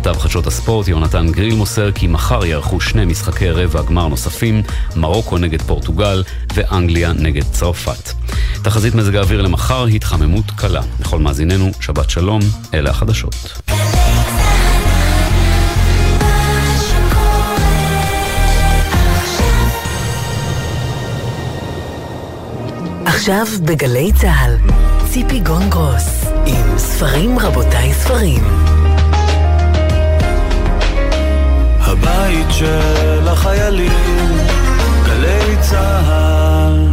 כתב חדשות הספורט יונתן גריל מוסר כי מחר יערכו שני משחקי רבע גמר נוספים, מרוקו נגד פורטוגל ואנגליה נגד צרפת. תחזית מזג האוויר למחר, התחממות קלה. לכל מאזיננו, שבת שלום, אלה החדשות. עכשיו בגלי צה"ל, ציפי גונגרוס, עם ספרים רבותיי ספרים. הבית של החיילים, גלי צה"ל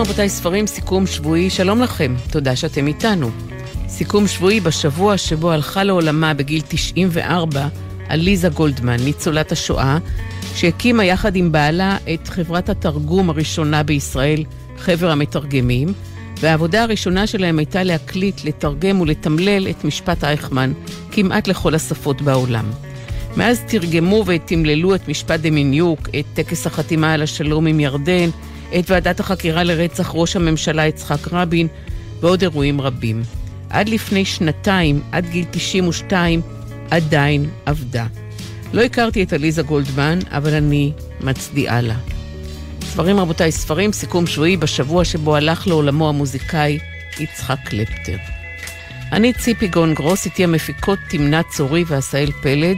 רבותיי, ספרים, סיכום שבועי, שלום לכם, תודה שאתם איתנו. סיכום שבועי בשבוע שבו הלכה לעולמה בגיל 94 עליזה גולדמן, ניצולת השואה, שהקימה יחד עם בעלה את חברת התרגום הראשונה בישראל, חבר המתרגמים, והעבודה הראשונה שלהם הייתה להקליט, לתרגם ולתמלל את משפט אייכמן כמעט לכל השפות בעולם. מאז תרגמו ותמללו את משפט דמיניוק, את טקס החתימה על השלום עם ירדן, את ועדת החקירה לרצח ראש הממשלה יצחק רבין ועוד אירועים רבים. עד לפני שנתיים, עד גיל 92, עדיין עבדה. לא הכרתי את עליזה גולדמן, אבל אני מצדיעה לה. ספרים רבותיי, ספרים, סיכום שבועי בשבוע שבו הלך לעולמו המוזיקאי יצחק קלפטר. אני ציפי גון גרוס, איתי המפיקות תמנת צורי ועשהאל פלד,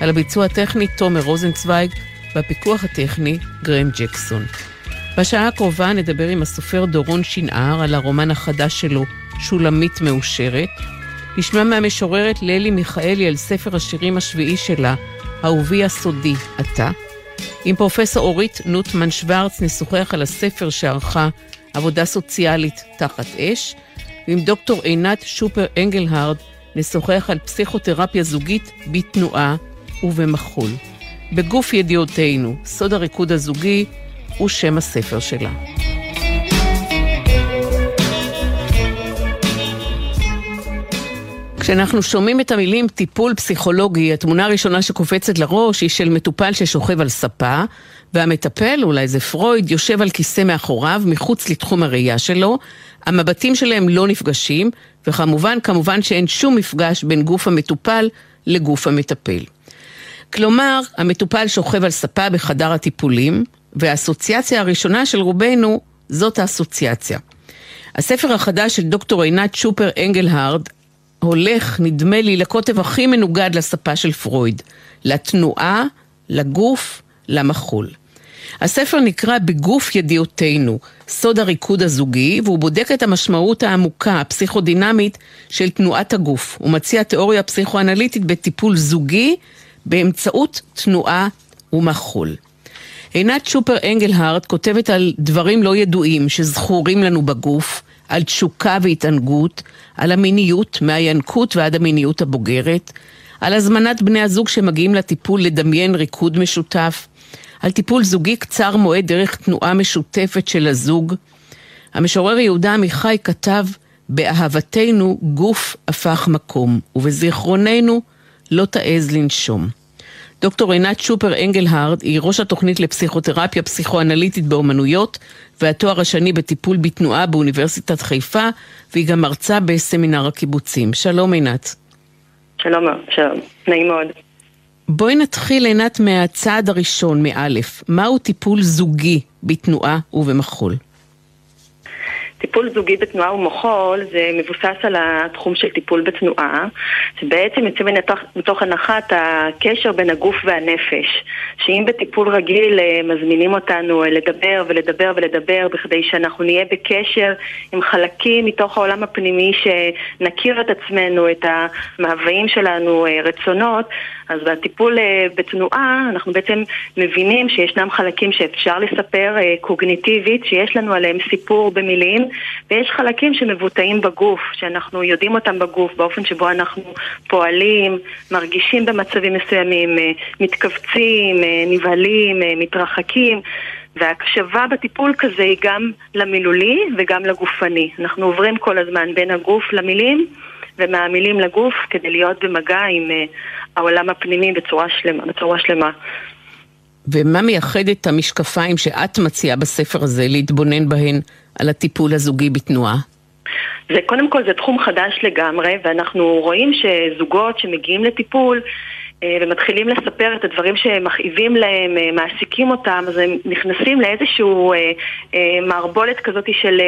על הביצוע הטכני תומר רוזנצוויג, והפיקוח הטכני גרם ג'קסון. בשעה הקרובה נדבר עם הסופר דורון שנער על הרומן החדש שלו, שולמית מאושרת. נשמע מהמשוררת ללי מיכאלי על ספר השירים השביעי שלה, אהובי הסודי, אתה. עם פרופסור אורית נוטמן שוורץ נשוחח על הספר שערכה עבודה סוציאלית תחת אש, ועם דוקטור עינת שופר אנגלהרד נשוחח על פסיכותרפיה זוגית בתנועה ובמחול. בגוף ידיעותינו, סוד הריקוד הזוגי, הוא שם הספר שלה. כשאנחנו שומעים את המילים טיפול פסיכולוגי, התמונה הראשונה שקופצת לראש היא של מטופל ששוכב על ספה, והמטפל, אולי זה פרויד, יושב על כיסא מאחוריו, מחוץ לתחום הראייה שלו, המבטים שלהם לא נפגשים, וכמובן, כמובן שאין שום מפגש בין גוף המטופל לגוף המטפל. כלומר, המטופל שוכב על ספה בחדר הטיפולים, והאסוציאציה הראשונה של רובנו זאת האסוציאציה. הספר החדש של דוקטור עינת שופר אנגלהרד הולך, נדמה לי, לקוטב הכי מנוגד לספה של פרויד, לתנועה, לגוף, למחול. הספר נקרא בגוף ידיעותינו, סוד הריקוד הזוגי, והוא בודק את המשמעות העמוקה, הפסיכודינמית, של תנועת הגוף. הוא מציע תיאוריה פסיכואנליטית בטיפול זוגי באמצעות תנועה ומחול. עינת שופר אנגלהארט כותבת על דברים לא ידועים שזכורים לנו בגוף, על תשוקה והתענגות, על המיניות, מהינקות ועד המיניות הבוגרת, על הזמנת בני הזוג שמגיעים לטיפול לדמיין ריקוד משותף, על טיפול זוגי קצר מועד דרך תנועה משותפת של הזוג. המשורר יהודה עמיחי כתב, באהבתנו גוף הפך מקום, ובזיכרוננו לא תעז לנשום. דוקטור עינת שופר אנגלהרד היא ראש התוכנית לפסיכותרפיה פסיכואנליטית באומנויות והתואר השני בטיפול בתנועה באוניברסיטת חיפה והיא גם מרצה בסמינר הקיבוצים. שלום עינת. שלום, שלום, נעים מאוד. בואי נתחיל עינת מהצעד הראשון, מאלף. מהו טיפול זוגי בתנועה ובמחול? טיפול זוגי בתנועה ומחול זה מבוסס על התחום של טיפול בתנועה, שבעצם יוצא מתוך, מתוך הנחת הקשר בין הגוף והנפש, שאם בטיפול רגיל אה, מזמינים אותנו אה, לדבר ולדבר ולדבר בכדי שאנחנו נהיה בקשר עם חלקים מתוך העולם הפנימי, שנכיר את עצמנו, את המאוויים שלנו, אה, רצונות, אז בטיפול בתנועה אנחנו בעצם מבינים שישנם חלקים שאפשר לספר קוגניטיבית, שיש לנו עליהם סיפור במילים ויש חלקים שמבוטאים בגוף, שאנחנו יודעים אותם בגוף, באופן שבו אנחנו פועלים, מרגישים במצבים מסוימים, אה, מתכווצים, אה, נבהלים, אה, מתרחקים. וההקשבה בטיפול כזה היא גם למילולי וגם לגופני. אנחנו עוברים כל הזמן בין הגוף למילים ומהמילים לגוף כדי להיות במגע עם העולם הפנימי בצורה שלמה. בצורה שלמה. ומה מייחד את המשקפיים שאת מציעה בספר הזה להתבונן בהן על הטיפול הזוגי בתנועה? זה קודם כל זה תחום חדש לגמרי, ואנחנו רואים שזוגות שמגיעים לטיפול ומתחילים לספר את הדברים שמכאיבים להם, אה, מעסיקים אותם, אז הם נכנסים לאיזשהו אה, מערבולת כזאת של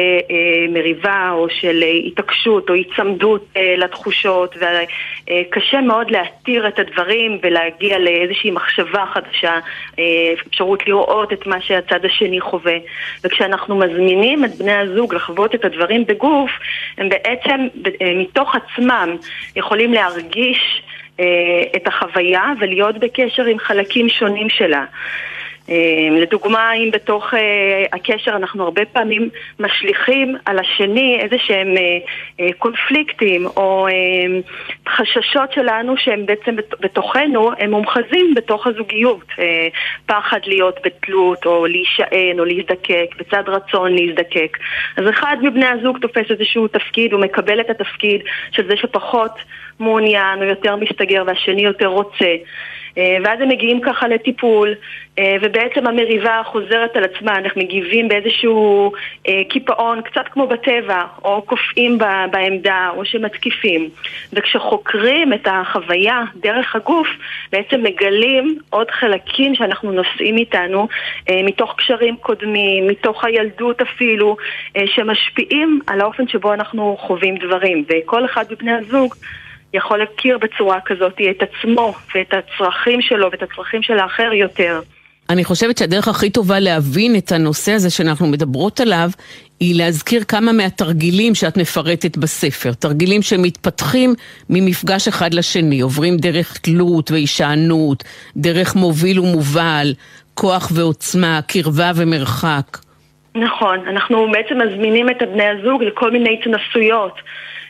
מריבה או של התעקשות או היצמדות לתחושות וקשה מאוד להתיר את הדברים ולהגיע לאיזושהי מחשבה חדשה, אפשרות לראות את מה שהצד השני חווה. וכשאנחנו מזמינים את בני הזוג לחוות את הדברים בגוף, הם בעצם מתוך עצמם יכולים להרגיש אה, את החוויה ולהיות בקשר עם חלקים שונים שלה. אה, לדוגמה, אם בתוך אה, הקשר אנחנו הרבה פעמים משליכים על השני איזה שהם קונפליקטים או חששות שלנו שהם בעצם בתוכנו, הם מומחזים בתוך הזוגיות. פחד להיות בתלות או להישען או להזדקק, בצד רצון להזדקק. אז אחד מבני הזוג תופס איזשהו תפקיד, הוא מקבל את התפקיד של זה שפחות מעוניין או יותר מסתגר והשני יותר רוצה. אה, ואז הם מגיעים ככה לטיפול, אה, ובעצם המריבה חוזרת על עצמה, אנחנו מגיבים באיזשהו אה, קיפאון, קצת כמו בטבע, או קופאים בעמדה, או שמתקיפים. וכשחוקרים את החוויה דרך הגוף, בעצם מגלים עוד חלקים שאנחנו נושאים איתנו, מתוך קשרים קודמים, מתוך הילדות אפילו, שמשפיעים על האופן שבו אנחנו חווים דברים. וכל אחד מבני הזוג יכול להכיר בצורה כזאת את עצמו ואת הצרכים שלו ואת הצרכים של האחר יותר. אני חושבת שהדרך הכי טובה להבין את הנושא הזה שאנחנו מדברות עליו היא להזכיר כמה מהתרגילים שאת מפרטת בספר. תרגילים שמתפתחים ממפגש אחד לשני, עוברים דרך תלות והישענות, דרך מוביל ומובל, כוח ועוצמה, קרבה ומרחק. נכון, אנחנו בעצם מזמינים את בני הזוג לכל מיני התנסויות.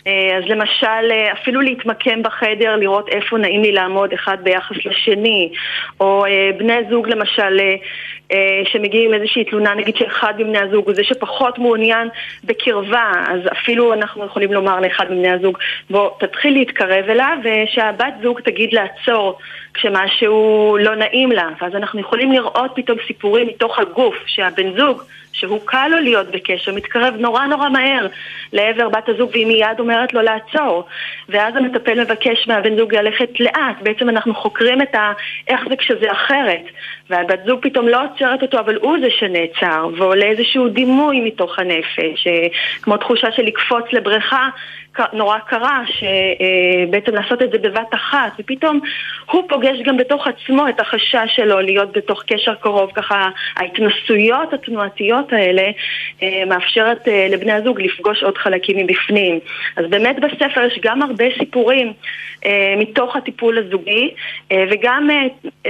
אה, אז למשל, אה, אפילו להתמקם בחדר, לראות איפה נעים לי לעמוד אחד ביחס לשני, או אה, בני זוג למשל שמגיעים עם איזושהי תלונה, נגיד שאחד מבני הזוג הוא זה שפחות מעוניין בקרבה, אז אפילו אנחנו יכולים לומר לאחד מבני הזוג, בוא תתחיל להתקרב אליו, ושהבת זוג תגיד לעצור כשמשהו לא נעים לה, ואז אנחנו יכולים לראות פתאום סיפורים מתוך הגוף, שהבן זוג שהוא קל לו להיות בקשר, מתקרב נורא נורא מהר לעבר בת הזוג והיא מיד אומרת לו לעצור. ואז המטפל מבקש מהבן זוג ללכת לאט, בעצם אנחנו חוקרים את ה... איך זה כשזה אחרת. והבת זוג פתאום לא עוצרת אותו אבל הוא זה שנעצר ועולה איזשהו דימוי מתוך הנפש אה, כמו תחושה של לקפוץ לבריכה נורא קרה, שבעצם לעשות את זה בבת אחת, ופתאום הוא פוגש גם בתוך עצמו את החשש שלו להיות בתוך קשר קרוב, ככה ההתנסויות התנועתיות האלה אה, מאפשרת אה, לבני הזוג לפגוש עוד חלקים מבפנים. אז באמת בספר יש גם הרבה סיפורים אה, מתוך הטיפול הזוגי, וגם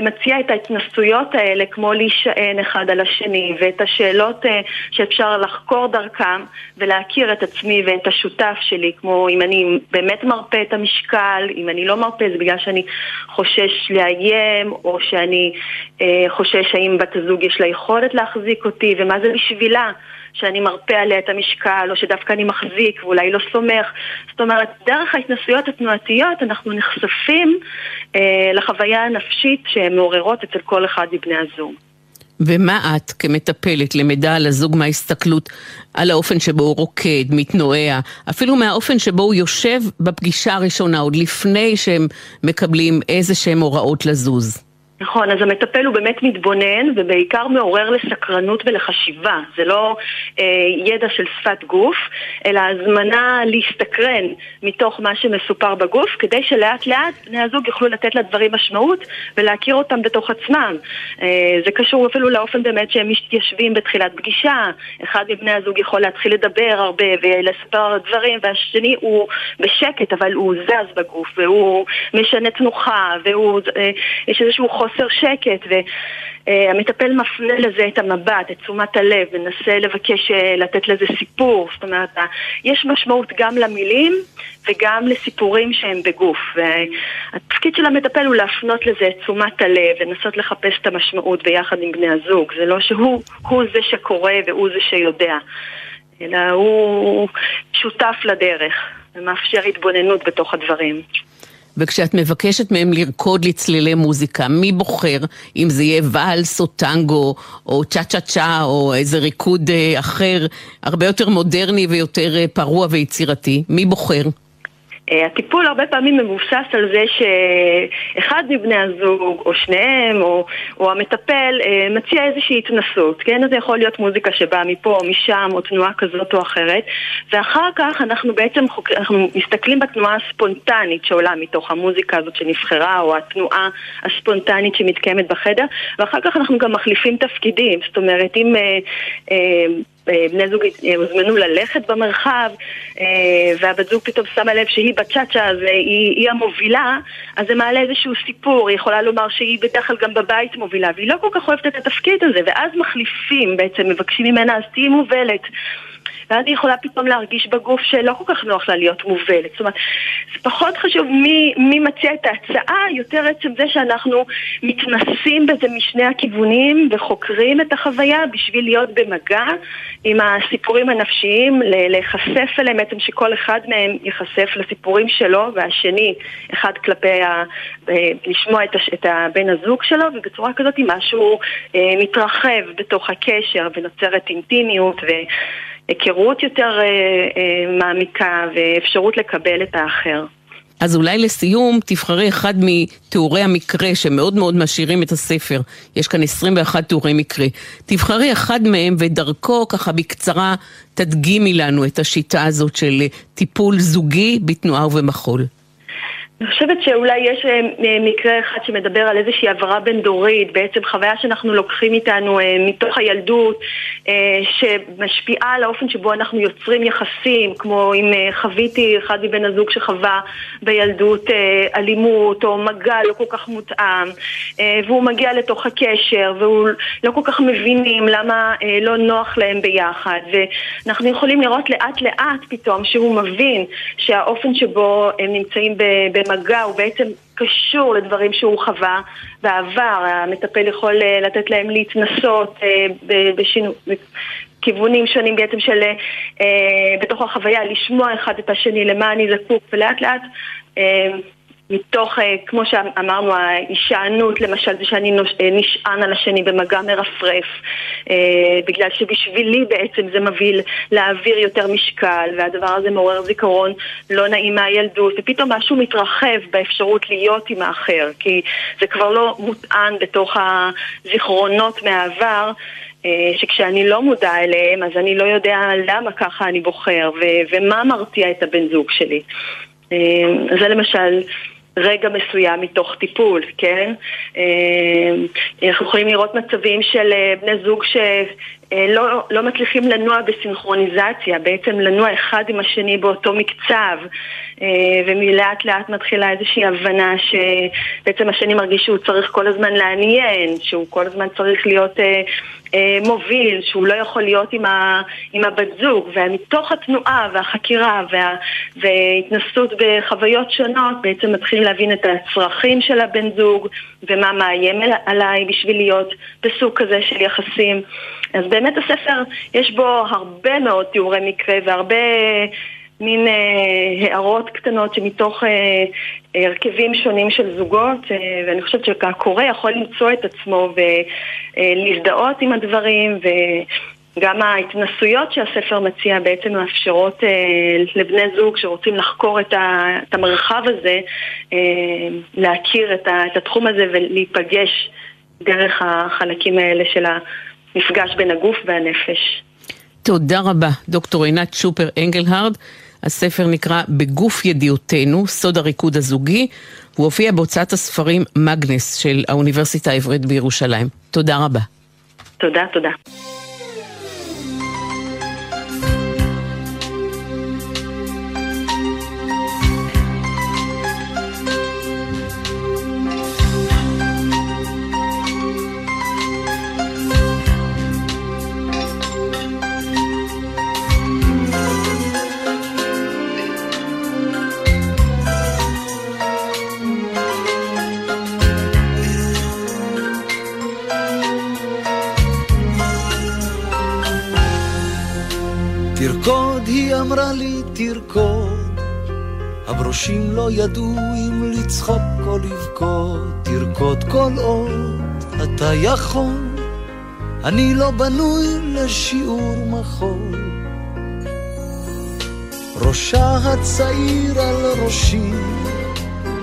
מציע את ההתנסויות האלה, כמו להישען אחד על השני, ואת השאלות שאפשר לחקור דרכם ולהכיר את עצמי ואת השותף שלי, כמו או אם אני באמת מרפה את המשקל, אם אני לא מרפה זה בגלל שאני חושש לאיים, או שאני אה, חושש האם בת הזוג יש לה יכולת להחזיק אותי, ומה זה בשבילה. שאני מרפה עליה את המשקל, או שדווקא אני מחזיק ואולי לא סומך. זאת אומרת, דרך ההתנסויות התנועתיות אנחנו נחשפים אה, לחוויה הנפשית שהן מעוררות אצל כל אחד מבני הזוג. ומה את כמטפלת למדה על הזוג מההסתכלות על האופן שבו הוא רוקד, מתנועע, אפילו מהאופן שבו הוא יושב בפגישה הראשונה, עוד לפני שהם מקבלים איזה שהם הוראות לזוז? נכון, אז המטפל הוא באמת מתבונן ובעיקר מעורר לסקרנות ולחשיבה. זה לא אה, ידע של שפת גוף, אלא הזמנה להסתקרן מתוך מה שמסופר בגוף, כדי שלאט לאט בני הזוג יוכלו לתת לדברים משמעות ולהכיר אותם בתוך עצמם. אה, זה קשור אפילו לאופן באמת שהם מתיישבים בתחילת פגישה. אחד מבני הזוג יכול להתחיל לדבר הרבה ולספר דברים, והשני הוא בשקט, אבל הוא זז בגוף, והוא משנה תנוחה, ויש אה, איזשהו חוסר... חוסר שקט והמטפל מפנה לזה את המבט, את תשומת הלב, מנסה לבקש אה, לתת לזה סיפור, זאת אומרת, יש משמעות גם למילים וגם לסיפורים שהם בגוף. והתפקיד של המטפל הוא להפנות לזה את תשומת הלב, לנסות לחפש את המשמעות ביחד עם בני הזוג. זה לא שהוא זה שקורא והוא זה שיודע, אלא הוא שותף לדרך ומאפשר התבוננות בתוך הדברים. וכשאת מבקשת מהם לרקוד לצלילי מוזיקה, מי בוחר אם זה יהיה ואלס או טנגו או צ'ה צ'ה צ'ה או איזה ריקוד אה, אחר, הרבה יותר מודרני ויותר אה, פרוע ויצירתי? מי בוחר? אה, הטיפול הרבה פעמים מבוסס על זה שאחד מבני הזוג, או שניהם, או, או המטפל, אה, מציע איזושהי התנסות, כן? זה יכול להיות מוזיקה שבאה מפה או משם, או תנועה כזאת או אחרת, ואחר כך אנחנו בעצם חוק... אנחנו מסתכלים בתנועה הספונטנית שעולה מתוך המוזיקה הזאת שנבחרה, או התנועה הספונטנית שמתקיימת בחדר, ואחר כך אנחנו גם מחליפים תפקידים, זאת אומרת, אם... אה, אה, בני זוג אה, הוזמנו ללכת במרחב אה, והבת זוג פתאום שמה לב שהיא בצ'אצ'ה והיא היא המובילה אז זה מעלה איזשהו סיפור, היא יכולה לומר שהיא בדרך כלל גם בבית מובילה והיא לא כל כך אוהבת את התפקיד הזה ואז מחליפים בעצם, מבקשים ממנה אז תהיי מובלת ואז היא יכולה פתאום להרגיש בגוף שלא כל כך נוח לה להיות מובלת. זאת אומרת, זה פחות חשוב מי, מי מציע את ההצעה, יותר עצם זה שאנחנו מתנסים בזה משני הכיוונים וחוקרים את החוויה בשביל להיות במגע עם הסיפורים הנפשיים, להיחשף אליהם, בעצם שכל אחד מהם ייחשף לסיפורים שלו והשני, אחד כלפי ה... אה, לשמוע את, הש... את הבן הזוג שלו, ובצורה כזאת משהו אה, מתרחב בתוך הקשר ונוצרת אינטימיות ו... היכרות יותר אה, אה, מעמיקה ואפשרות לקבל את האחר. אז אולי לסיום תבחרי אחד מתיאורי המקרה שמאוד מאוד משאירים את הספר. יש כאן 21 תיאורי מקרה. תבחרי אחד מהם ודרכו ככה בקצרה תדגימי לנו את השיטה הזאת של טיפול זוגי בתנועה ובמחול. אני חושבת שאולי יש אה, מקרה אחד שמדבר על איזושהי העברה בין-דורית, בעצם חוויה שאנחנו לוקחים איתנו אה, מתוך הילדות, אה, שמשפיעה על האופן שבו אנחנו יוצרים יחסים, כמו אם חוויתי אחד מבן הזוג שחווה בילדות אלימות או מגע לא כל כך מותאם, והוא מגיע לתוך הקשר, והוא לא כל כך מבינים למה לא נוח להם ביחד, ואנחנו יכולים לראות לאט לאט פתאום שהוא מבין שהאופן שבו הם נמצאים במגע מגע הוא בעצם קשור לדברים שהוא חווה בעבר, המטפל יכול אה, לתת להם להתנסות אה, בשינו... כיוונים שונים בעצם של אה, בתוך החוויה, לשמוע אחד את השני, למה אני זקוק, ולאט לאט מתוך, אה, כמו שאמרנו, ההישענות, למשל, זה שאני אה, נשען על השני במגע מרפרף, אה, בגלל שבשבילי בעצם זה מביא להעביר יותר משקל, והדבר הזה מעורר זיכרון לא נעים מהילדות, ופתאום משהו מתרחב באפשרות להיות עם האחר, כי זה כבר לא מוטען בתוך הזיכרונות מהעבר. שכשאני לא מודע אליהם, אז אני לא יודע למה ככה אני בוחר ו- ומה מרתיע את הבן זוג שלי. זה למשל רגע מסוים מתוך טיפול, כן? אה, אנחנו יכולים לראות מצבים של אה, בני זוג שלא לא מצליחים לנוע בסינכרוניזציה, בעצם לנוע אחד עם השני באותו מקצב, אה, ומלאט לאט מתחילה איזושהי הבנה שבעצם השני מרגיש שהוא צריך כל הזמן לעניין, שהוא כל הזמן צריך להיות אה, מוביל, שהוא לא יכול להיות עם, ה, עם הבת זוג, ומתוך התנועה והחקירה וה, והתנסות בחוויות שונות בעצם מתחילים להבין את הצרכים של הבן זוג ומה מאיים עליי בשביל להיות בסוג כזה של יחסים. אז באמת הספר, יש בו הרבה מאוד תיאורי מקרה והרבה... מין אה, הערות קטנות שמתוך אה, הרכבים שונים של זוגות, אה, ואני חושבת שהקורא יכול למצוא את עצמו ולהזדהות עם הדברים, וגם ההתנסויות שהספר מציע בעצם מאפשרות אה, לבני זוג שרוצים לחקור את, ה, את המרחב הזה, אה, להכיר את, ה, את התחום הזה ולהיפגש דרך החלקים האלה של המפגש בין הגוף והנפש. תודה רבה, דוקטור עינת שופר אנגלהרד. הספר נקרא בגוף ידיעותינו, סוד הריקוד הזוגי. הוא הופיע בהוצאת הספרים מגנס של האוניברסיטה העברית בירושלים. תודה רבה. תודה, תודה. הברושים לא ידעו אם לצחוק או לבכות, תרקוד כל עוד אתה יכול. אני לא בנוי לשיעור מחול. ראשה הצעיר על ראשי,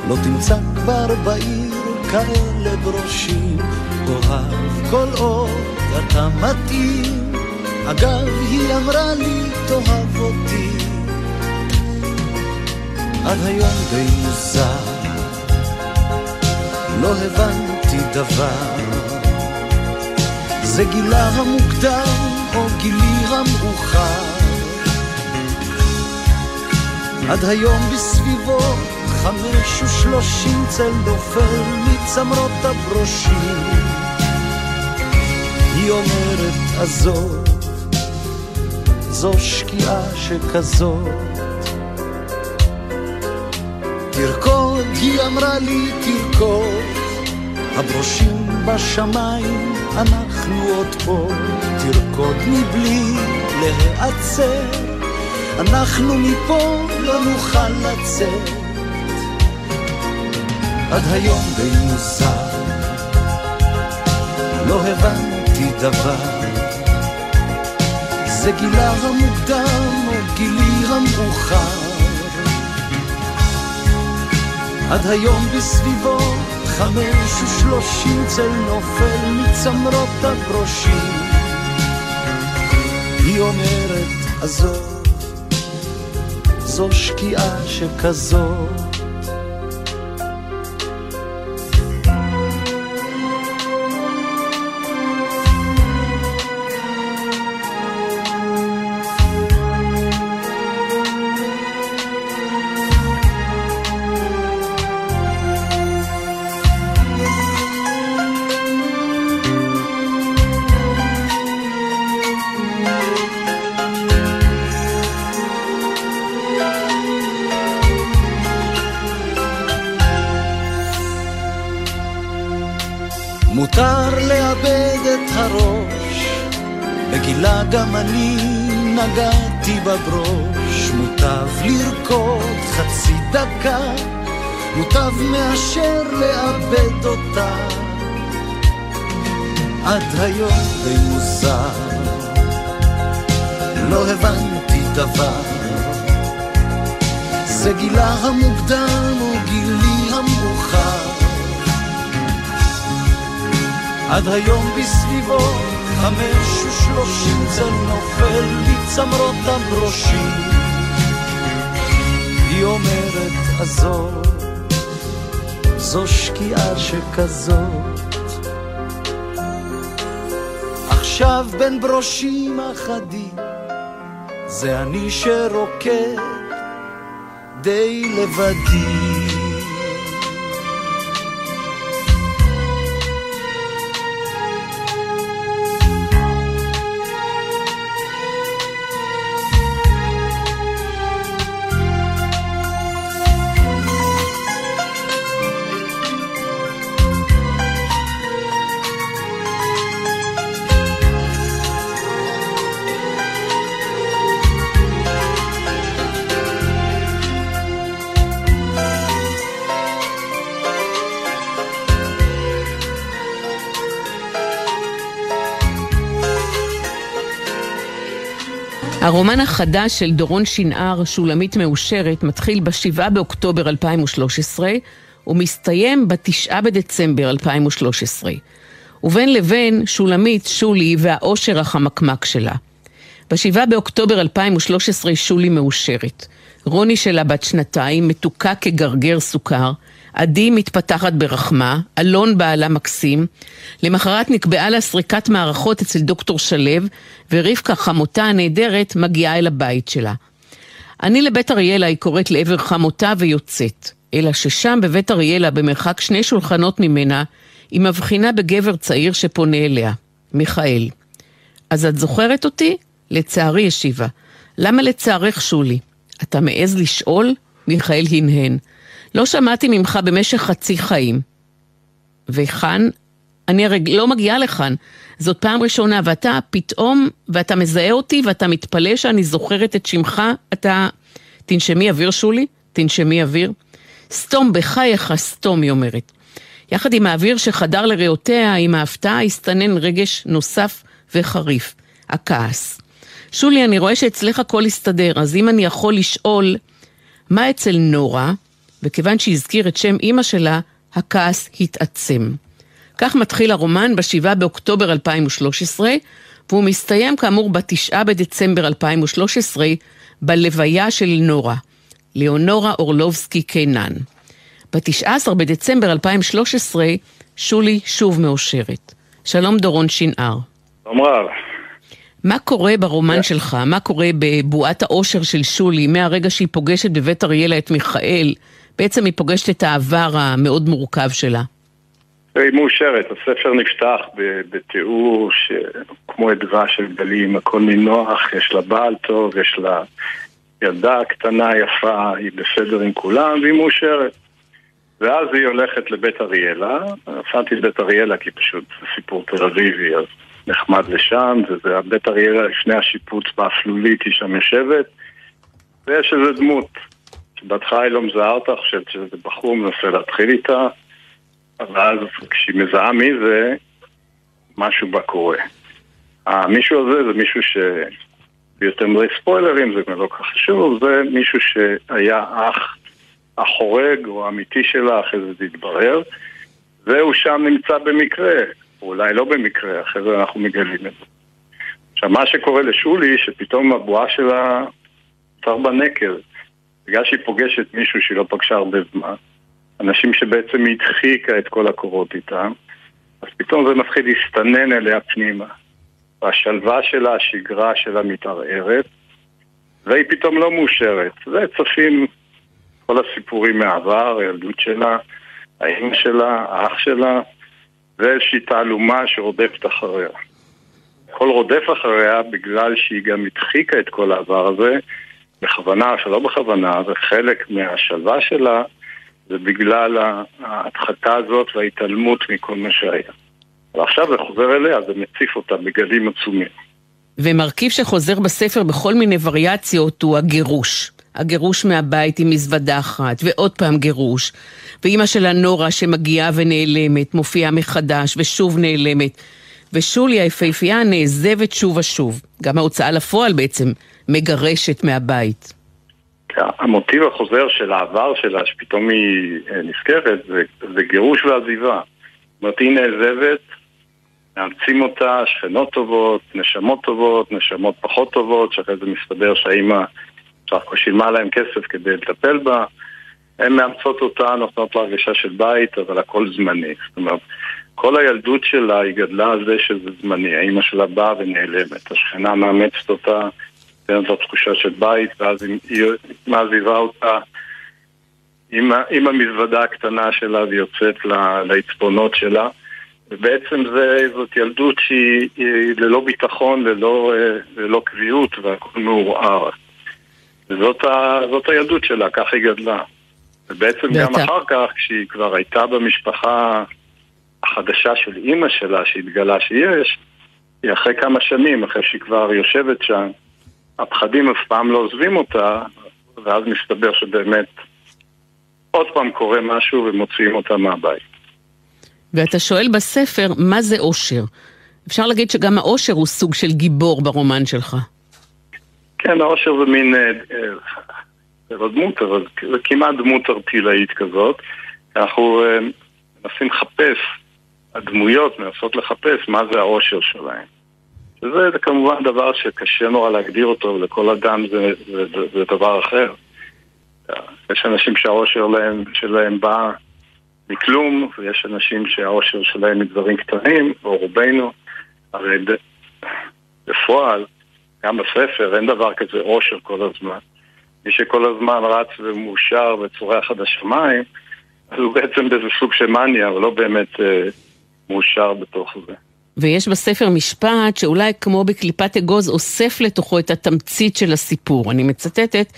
לא תמצא כבר בעיר כאלה ברושים. אוהב כל עוד אתה מתאים, אגב היא אמרה לי תאהב אותי. עד היום די מוזר, לא הבנתי דבר. זה גילה המוקדם או גילי המאוחר. עד היום בסביבו חמש ושלושים צל נופל מצמרות הברושים. היא אומרת עזוב, זו שקיעה שכזאת. תרקוד, היא אמרה לי תרקוד, הברושים בשמיים, אנחנו עוד פה, תרקוד מבלי להיעצר, אנחנו מפה לא נוכל לצאת. עד היום די מוזר, לא הבנתי דבר. זה גילה המוקדם או גילי המאוחר. עד היום בסביבו חמש ושלושים צל נופל מצמרות הברושים. היא אומרת, עזוב, זו שקיעה שכזאת. אותה. עד היום די מוזר, לא הבנתי דבר. זה גילה המוקדם או גילי המאוחר. עד היום בסביבו חמש ושלושים זה נופל מצמרות הברושים. היא אומרת עזוב, זו שקיעה שכזאת. עכשיו בין ברושים אחדים, זה אני שרוקד די לבדי. הרומן החדש של דורון שנער, שולמית מאושרת, מתחיל ב-7 באוקטובר 2013 ומסתיים ב-9 בדצמבר 2013. ובין לבין שולמית, שולי והאושר החמקמק שלה. ב-7 באוקטובר 2013 שולי מאושרת. רוני שלה בת שנתיים, מתוקה כגרגר סוכר, עדי מתפתחת ברחמה, אלון בעלה מקסים. למחרת נקבעה לה סריקת מערכות אצל דוקטור שלו, ורבקה חמותה הנהדרת מגיעה אל הבית שלה. אני לבית אריאלה, היא קוראת לעבר חמותה ויוצאת. אלא ששם בבית אריאלה, במרחק שני שולחנות ממנה, היא מבחינה בגבר צעיר שפונה אליה, מיכאל. אז את זוכרת אותי? לצערי השיבה. למה לצערך, שולי? אתה מעז לשאול? מיכאל הנהן. לא שמעתי ממך במשך חצי חיים. וכאן, אני הרי לא מגיעה לכאן. זאת פעם ראשונה, ואתה פתאום, ואתה מזהה אותי, ואתה מתפלא שאני זוכרת את שמך, אתה... תנשמי אוויר שולי, תנשמי אוויר. סתום בחייך, סתום, היא אומרת. יחד עם האוויר שחדר לריאותיה, עם ההפתעה הסתנן רגש נוסף וחריף, הכעס. שולי, אני רואה שאצלך הכל הסתדר, אז אם אני יכול לשאול, מה אצל נורה? וכיוון שהזכיר את שם אימא שלה, הכעס התעצם. כך מתחיל הרומן ב-7 באוקטובר 2013, והוא מסתיים כאמור ב-9 בדצמבר 2013, בלוויה של נורה, ליאונורה אורלובסקי קינן. ב-19 בדצמבר 2013, שולי שוב מאושרת. שלום דורון שנהר. שלום רב. מה קורה ברומן yeah. שלך? מה קורה בבועת האושר של שולי מהרגע שהיא פוגשת בבית אריאלה את מיכאל? בעצם היא פוגשת את העבר המאוד מורכב שלה. היא מאושרת, הספר נפתח בתיאור שכמו אדווה של גלים, הכל נינוח, יש לה בעל טוב, יש לה ילדה קטנה יפה, היא בסדר עם כולם והיא מאושרת. ואז היא הולכת לבית אריאלה, נסעתי לבית אריאלה כי פשוט זה סיפור תל אביבי, אז נחמד לשם, וזה הבית אריאלה לפני השיפוץ באפלולית, היא שם יושבת, ויש איזה דמות, שבהתחלה היא לא מזהה אותה, חושבת שזה בחור מנסה להתחיל איתה, ואז כשהיא מזהה מי זה, משהו בה קורה. המישהו הזה זה מישהו ש... ביותר מדי ספוילרים, זה לא כך חשוב, זה מישהו שהיה אח החורג או האמיתי שלה, אחרי זה זה התברר, והוא שם נמצא במקרה, אולי לא במקרה, אחרי זה אנחנו מגלים את זה. עכשיו, מה שקורה לשולי, שפתאום הבועה שלה נוצר בנקר, בגלל שהיא פוגשת מישהו שהיא לא פגשה הרבה זמן, אנשים שבעצם היא הדחיקה את כל הקורות איתם, אז פתאום זה מתחיל להסתנן אליה פנימה. והשלווה שלה, השגרה שלה מתערערת, והיא פתאום לא מאושרת. זה צפים כל הסיפורים מהעבר, הילדות שלה, האמא שלה, האח שלה, ואיזושהי תעלומה שרודפת אחריה. הכל רודף אחריה בגלל שהיא גם הדחיקה את כל העבר הזה, בכוונה או שלא בכוונה, וחלק מהשלווה שלה זה בגלל ההדחקה הזאת וההתעלמות מכל מה שהיה. ועכשיו זה חוזר אליה, זה מציף אותה בגלים עצומים. ומרכיב שחוזר בספר בכל מיני וריאציות הוא הגירוש. הגירוש מהבית עם מזוודה אחת, ועוד פעם גירוש. ואימא שלה נורה שמגיעה ונעלמת, מופיעה מחדש ושוב נעלמת. ושולי היפהפייה נעזבת שוב ושוב. גם ההוצאה לפועל בעצם מגרשת מהבית. המוטיב החוזר של העבר שלה, שפתאום היא אה, נזכרת, זה, זה גירוש ועזיבה. זאת אומרת, היא נעזבת, מאמצים אותה, שכנות טובות, נשמות טובות, נשמות פחות טובות, שאחרי זה מסתבר שהאימא בסך הכל שילמה להם כסף כדי לטפל בה. הן מאמצות אותה, נותנות לה הרגשה של בית, אבל הכל זמני. זאת אומרת, כל הילדות שלה היא גדלה על זה שזה זמני. האימא שלה באה ונעלמת. השכנה מאמצת אותה, נותנת לה תחושה של בית, ואז היא מעזיבה אותה עם, עם המזוודה הקטנה שלה ויוצאת לעצפונות שלה. ובעצם זה, זאת ילדות שהיא ללא ביטחון, ללא, ללא קביעות והכל מעורער. וזאת ה, הילדות שלה, כך היא גדלה. ובעצם ואתה... גם אחר כך, כשהיא כבר הייתה במשפחה החדשה של אימא שלה, שהתגלה שיש, היא אחרי כמה שנים, אחרי שהיא כבר יושבת שם, הפחדים אף פעם לא עוזבים אותה, ואז מסתבר שבאמת עוד פעם קורה משהו ומוציאים אותה מהבית. ואתה שואל בספר, מה זה אושר? אפשר להגיד שגם האושר הוא סוג של גיבור ברומן שלך. כן, האושר זה מין... אה, אה, זה לא דמות, אבל זה כמעט דמות ארטילאית כזאת. אנחנו אה, מנסים לחפש, הדמויות מנסות לחפש מה זה האושר שלהם. וזה כמובן דבר שקשה נורא להגדיר אותו, ולכל אדם זה, זה, זה, זה דבר אחר. יש אנשים שהאושר להם, שלהם בא מכלום, ויש אנשים שהאושר שלהם מדברים קטנים, או רובנו, הרי בפועל, גם בספר, אין דבר כזה אושר כל הזמן. מי שכל הזמן רץ ומאושר וצורח עד השמיים, אז הוא בעצם באיזה סוג של מניה, אבל לא באמת אה, מאושר בתוך זה. ויש בספר משפט שאולי כמו בקליפת אגוז אוסף לתוכו את התמצית של הסיפור. אני מצטטת,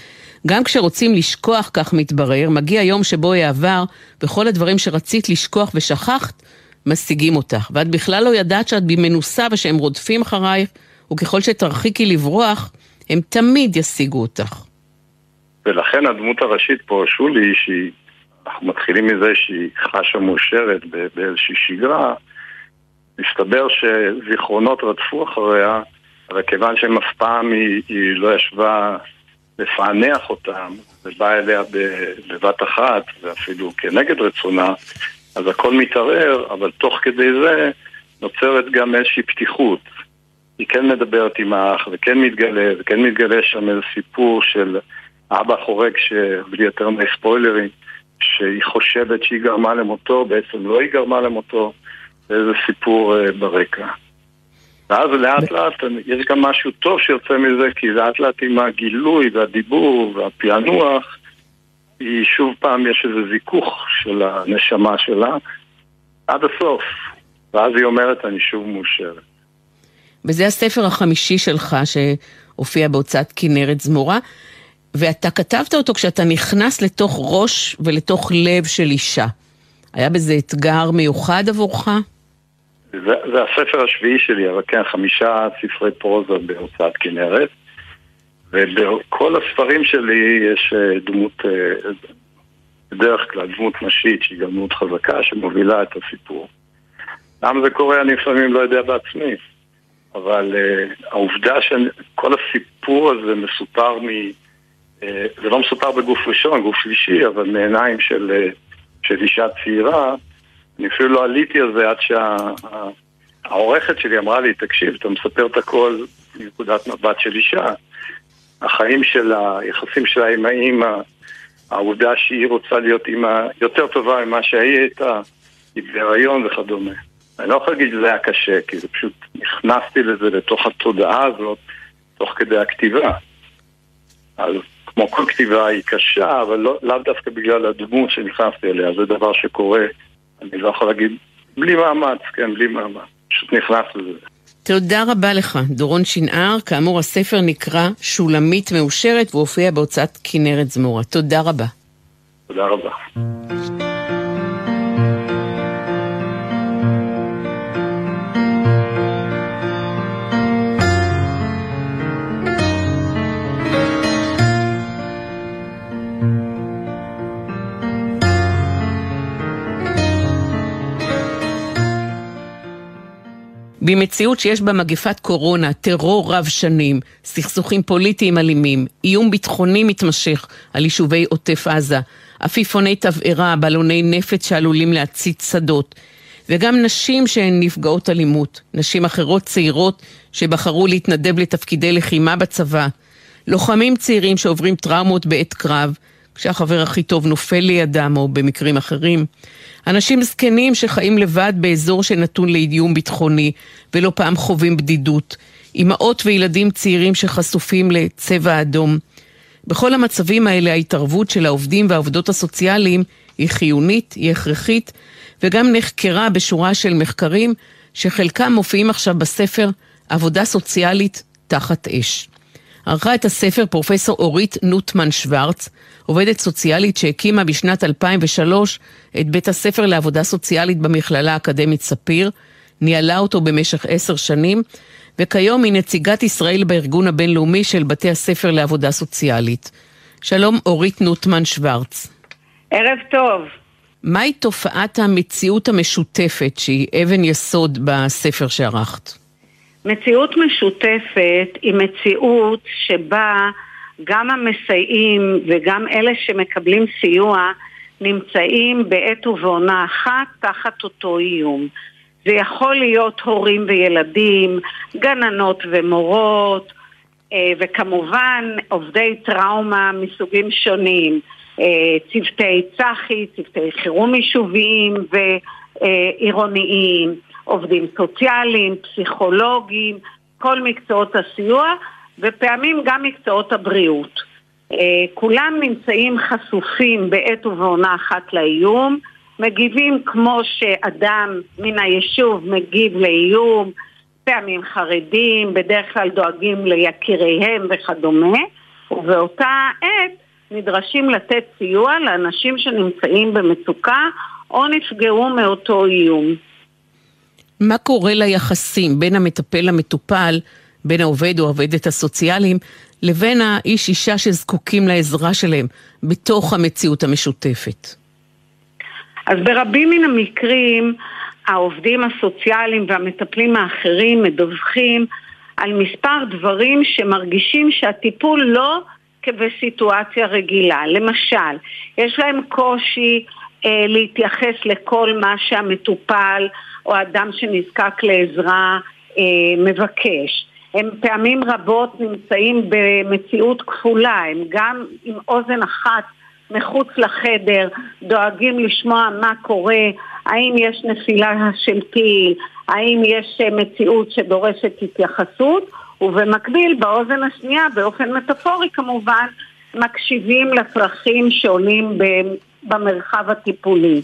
גם כשרוצים לשכוח, כך מתברר, מגיע יום שבו יעבר, וכל הדברים שרצית לשכוח ושכחת, משיגים אותך. ואת בכלל לא ידעת שאת במנוסה ושהם רודפים אחרייך, וככל שתרחיקי לברוח, הם תמיד ישיגו אותך. ולכן הדמות הראשית פה, שולי, שהיא, אנחנו מתחילים מזה שהיא חשה מאושרת באיזושהי שגרה, מסתבר שזיכרונות רדפו אחריה, אבל כיוון שהם אף פעם היא, היא לא ישבה לפענח אותם, ובאה אליה בבת אחת, ואפילו כנגד רצונה, אז הכל מתערער, אבל תוך כדי זה נוצרת גם איזושהי פתיחות. היא כן מדברת עם האח, וכן מתגלה, וכן מתגלה שם איזה סיפור של אבא חורג, שבלי יותר מדי ספוילרים, שהיא חושבת שהיא גרמה למותו, בעצם לא היא גרמה למותו, זה איזה סיפור uh, ברקע. ואז לאט לאט יש גם משהו טוב שיוצא מזה, כי לאט לאט עם הגילוי והדיבור והפענוח, היא שוב פעם יש איזה זיכוך של הנשמה שלה עד הסוף. ואז היא אומרת, אני שוב מאושרת. וזה הספר החמישי שלך שהופיע בהוצאת כנרת זמורה, ואתה כתבת אותו כשאתה נכנס לתוך ראש ולתוך לב של אישה. היה בזה אתגר מיוחד עבורך? זה, הספר השביעי שלי, אבל כן, חמישה ספרי פרוזה בהוצאת כנרת. ובכל הספרים שלי יש אה, דמות, אה, בדרך כלל דמות נשית שהיא גם דמות חזקה שמובילה את הסיפור. למה זה קורה אני לפעמים לא יודע בעצמי, אבל uh, העובדה שכל הסיפור הזה מסופר מ... Uh, זה לא מסופר בגוף ראשון, גוף שלישי, אבל מעיניים של, uh, של אישה צעירה, אני אפילו לא עליתי על זה עד שהעורכת שה, שלי אמרה לי, תקשיב, אתה מספר את הכל מנקודת מבט של אישה. החיים שלה, היחסים שלה עם האימא, העובדה שהיא רוצה להיות אימא יותר טובה ממה שהיא הייתה, היא בהיריון וכדומה. אני לא יכול להגיד שזה היה קשה, כי זה פשוט נכנסתי לזה לתוך התודעה הזאת, תוך כדי הכתיבה. אז כמו כל כתיבה היא קשה, אבל לא, לאו דווקא בגלל הדמות שנכנסתי אליה, זה דבר שקורה, אני לא יכול להגיד, בלי מאמץ, כן, בלי מאמץ, פשוט נכנס לזה. תודה רבה לך, דורון שנער. כאמור, הספר נקרא שולמית מאושרת והופיע בהוצאת כנרת זמורה. תודה רבה. תודה רבה. במציאות שיש בה מגפת קורונה, טרור רב שנים, סכסוכים פוליטיים אלימים, איום ביטחוני מתמשך על יישובי עוטף עזה, עפיפוני תבערה, בלוני נפץ שעלולים להצית שדות, וגם נשים שהן נפגעות אלימות, נשים אחרות צעירות שבחרו להתנדב לתפקידי לחימה בצבא, לוחמים צעירים שעוברים טראומות בעת קרב, כשהחבר הכי טוב נופל לידם או במקרים אחרים. אנשים זקנים שחיים לבד באזור שנתון לאיום ביטחוני ולא פעם חווים בדידות. אמהות וילדים צעירים שחשופים לצבע אדום. בכל המצבים האלה ההתערבות של העובדים והעובדות הסוציאליים היא חיונית, היא הכרחית, וגם נחקרה בשורה של מחקרים שחלקם מופיעים עכשיו בספר עבודה סוציאלית תחת אש. ערכה את הספר פרופסור אורית נוטמן שוורץ, עובדת סוציאלית שהקימה בשנת 2003 את בית הספר לעבודה סוציאלית במכללה האקדמית ספיר, ניהלה אותו במשך עשר שנים, וכיום היא נציגת ישראל בארגון הבינלאומי של בתי הספר לעבודה סוציאלית. שלום אורית נוטמן שוורץ. ערב טוב. מהי תופעת המציאות המשותפת שהיא אבן יסוד בספר שערכת? מציאות משותפת היא מציאות שבה גם המסייעים וגם אלה שמקבלים סיוע נמצאים בעת ובעונה אחת תחת אותו איום. זה יכול להיות הורים וילדים, גננות ומורות, אה, וכמובן עובדי טראומה מסוגים שונים, אה, צוותי צח"י, צוותי חירום יישוביים ועירוניים, עובדים סוציאליים, פסיכולוגים, כל מקצועות הסיוע, ופעמים גם מקצועות הבריאות. אה, כולם נמצאים חשופים בעת ובעונה אחת לאיום, מגיבים כמו שאדם מן היישוב מגיב לאיום, פעמים חרדים, בדרך כלל דואגים ליקיריהם וכדומה, ובאותה עת נדרשים לתת סיוע לאנשים שנמצאים במצוקה או נפגעו מאותו איום. מה קורה ליחסים בין המטפל למטופל בין העובד או העובדת הסוציאליים לבין האיש אישה שזקוקים לעזרה שלהם בתוך המציאות המשותפת? אז ברבים מן המקרים העובדים הסוציאליים והמטפלים האחרים מדווחים על מספר דברים שמרגישים שהטיפול לא כבסיטואציה רגילה. למשל, יש להם קושי אה, להתייחס לכל מה שהמטופל או אדם שנזקק לעזרה אה, מבקש. הם פעמים רבות נמצאים במציאות כפולה, הם גם עם אוזן אחת מחוץ לחדר, דואגים לשמוע מה קורה, האם יש נפילה של טיל, האם יש אה, מציאות שדורשת התייחסות, ובמקביל באוזן השנייה, באופן מטאפורי כמובן, מקשיבים לצרכים שעולים במרחב הטיפולי.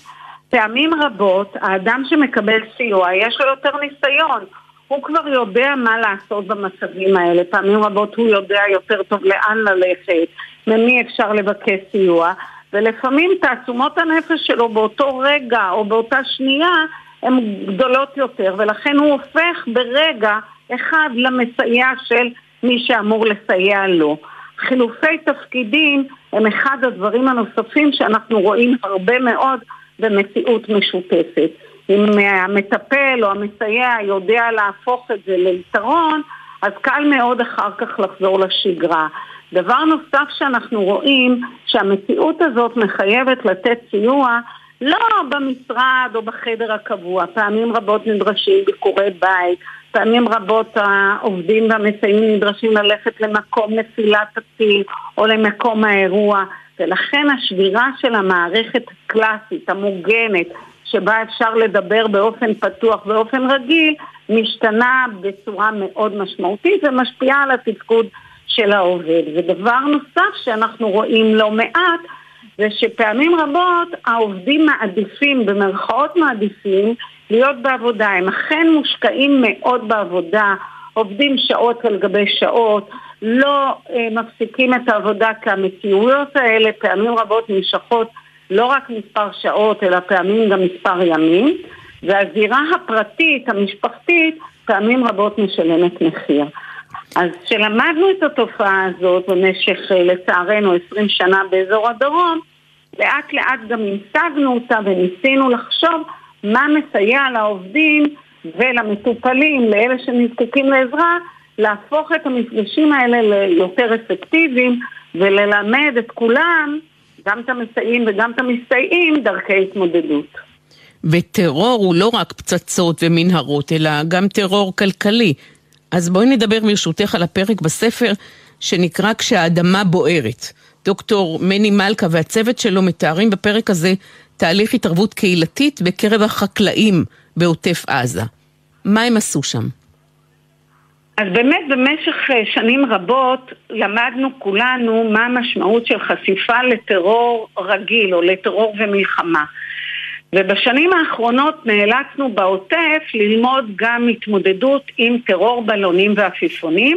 פעמים רבות האדם שמקבל סיוע יש לו יותר ניסיון, הוא כבר יודע מה לעשות במצבים האלה, פעמים רבות הוא יודע יותר טוב לאן ללכת, ממי אפשר לבקש סיוע, ולפעמים תעצומות הנפש שלו באותו רגע או באותה שנייה הן גדולות יותר, ולכן הוא הופך ברגע אחד למסייע של מי שאמור לסייע לו. חילופי תפקידים הם אחד הדברים הנוספים שאנחנו רואים הרבה מאוד במציאות משותפת. אם המטפל או המסייע יודע להפוך את זה ליתרון, אז קל מאוד אחר כך לחזור לשגרה. דבר נוסף שאנחנו רואים, שהמציאות הזאת מחייבת לתת סיוע לא במשרד או בחדר הקבוע, פעמים רבות נדרשים ביקורי בית, פעמים רבות העובדים והמסייעים נדרשים ללכת למקום נפילת הטיל או למקום האירוע, ולכן השבירה של המערכת הקלאסית, המוגנת, שבה אפשר לדבר באופן פתוח, באופן רגיל, משתנה בצורה מאוד משמעותית ומשפיעה על התפקוד של העובד. ודבר נוסף שאנחנו רואים לא מעט, זה שפעמים רבות העובדים מעדיפים, במרכאות מעדיפים, להיות בעבודה. הם אכן מושקעים מאוד בעבודה, עובדים שעות על גבי שעות, לא אה, מפסיקים את העבודה כי המציאויות האלה פעמים רבות נמשכות לא רק מספר שעות, אלא פעמים גם מספר ימים, והזירה הפרטית, המשפחתית, פעמים רבות משלמת מחיר. אז כשלמדנו את התופעה הזאת במשך, אה, לצערנו, 20 שנה באזור הדרום, לאט לאט גם המשגנו אותה וניסינו לחשוב מה מסייע לעובדים ולמטופלים, לאלה שנזקקים לעזרה, להפוך את המפגשים האלה ליותר אפקטיביים וללמד את כולם, גם את המסייעים וגם את המסתייעים, דרכי התמודדות. וטרור הוא לא רק פצצות ומנהרות, אלא גם טרור כלכלי. אז בואי נדבר ברשותך על הפרק בספר שנקרא כשהאדמה בוערת. דוקטור מני מלכה והצוות שלו מתארים בפרק הזה תהליך התערבות קהילתית בקרב החקלאים בעוטף עזה. מה הם עשו שם? אז באמת במשך אה, שנים רבות למדנו כולנו מה המשמעות של חשיפה לטרור רגיל או לטרור ומלחמה. ובשנים האחרונות נאלצנו בעוטף ללמוד גם התמודדות עם טרור בלונים ועפיפונים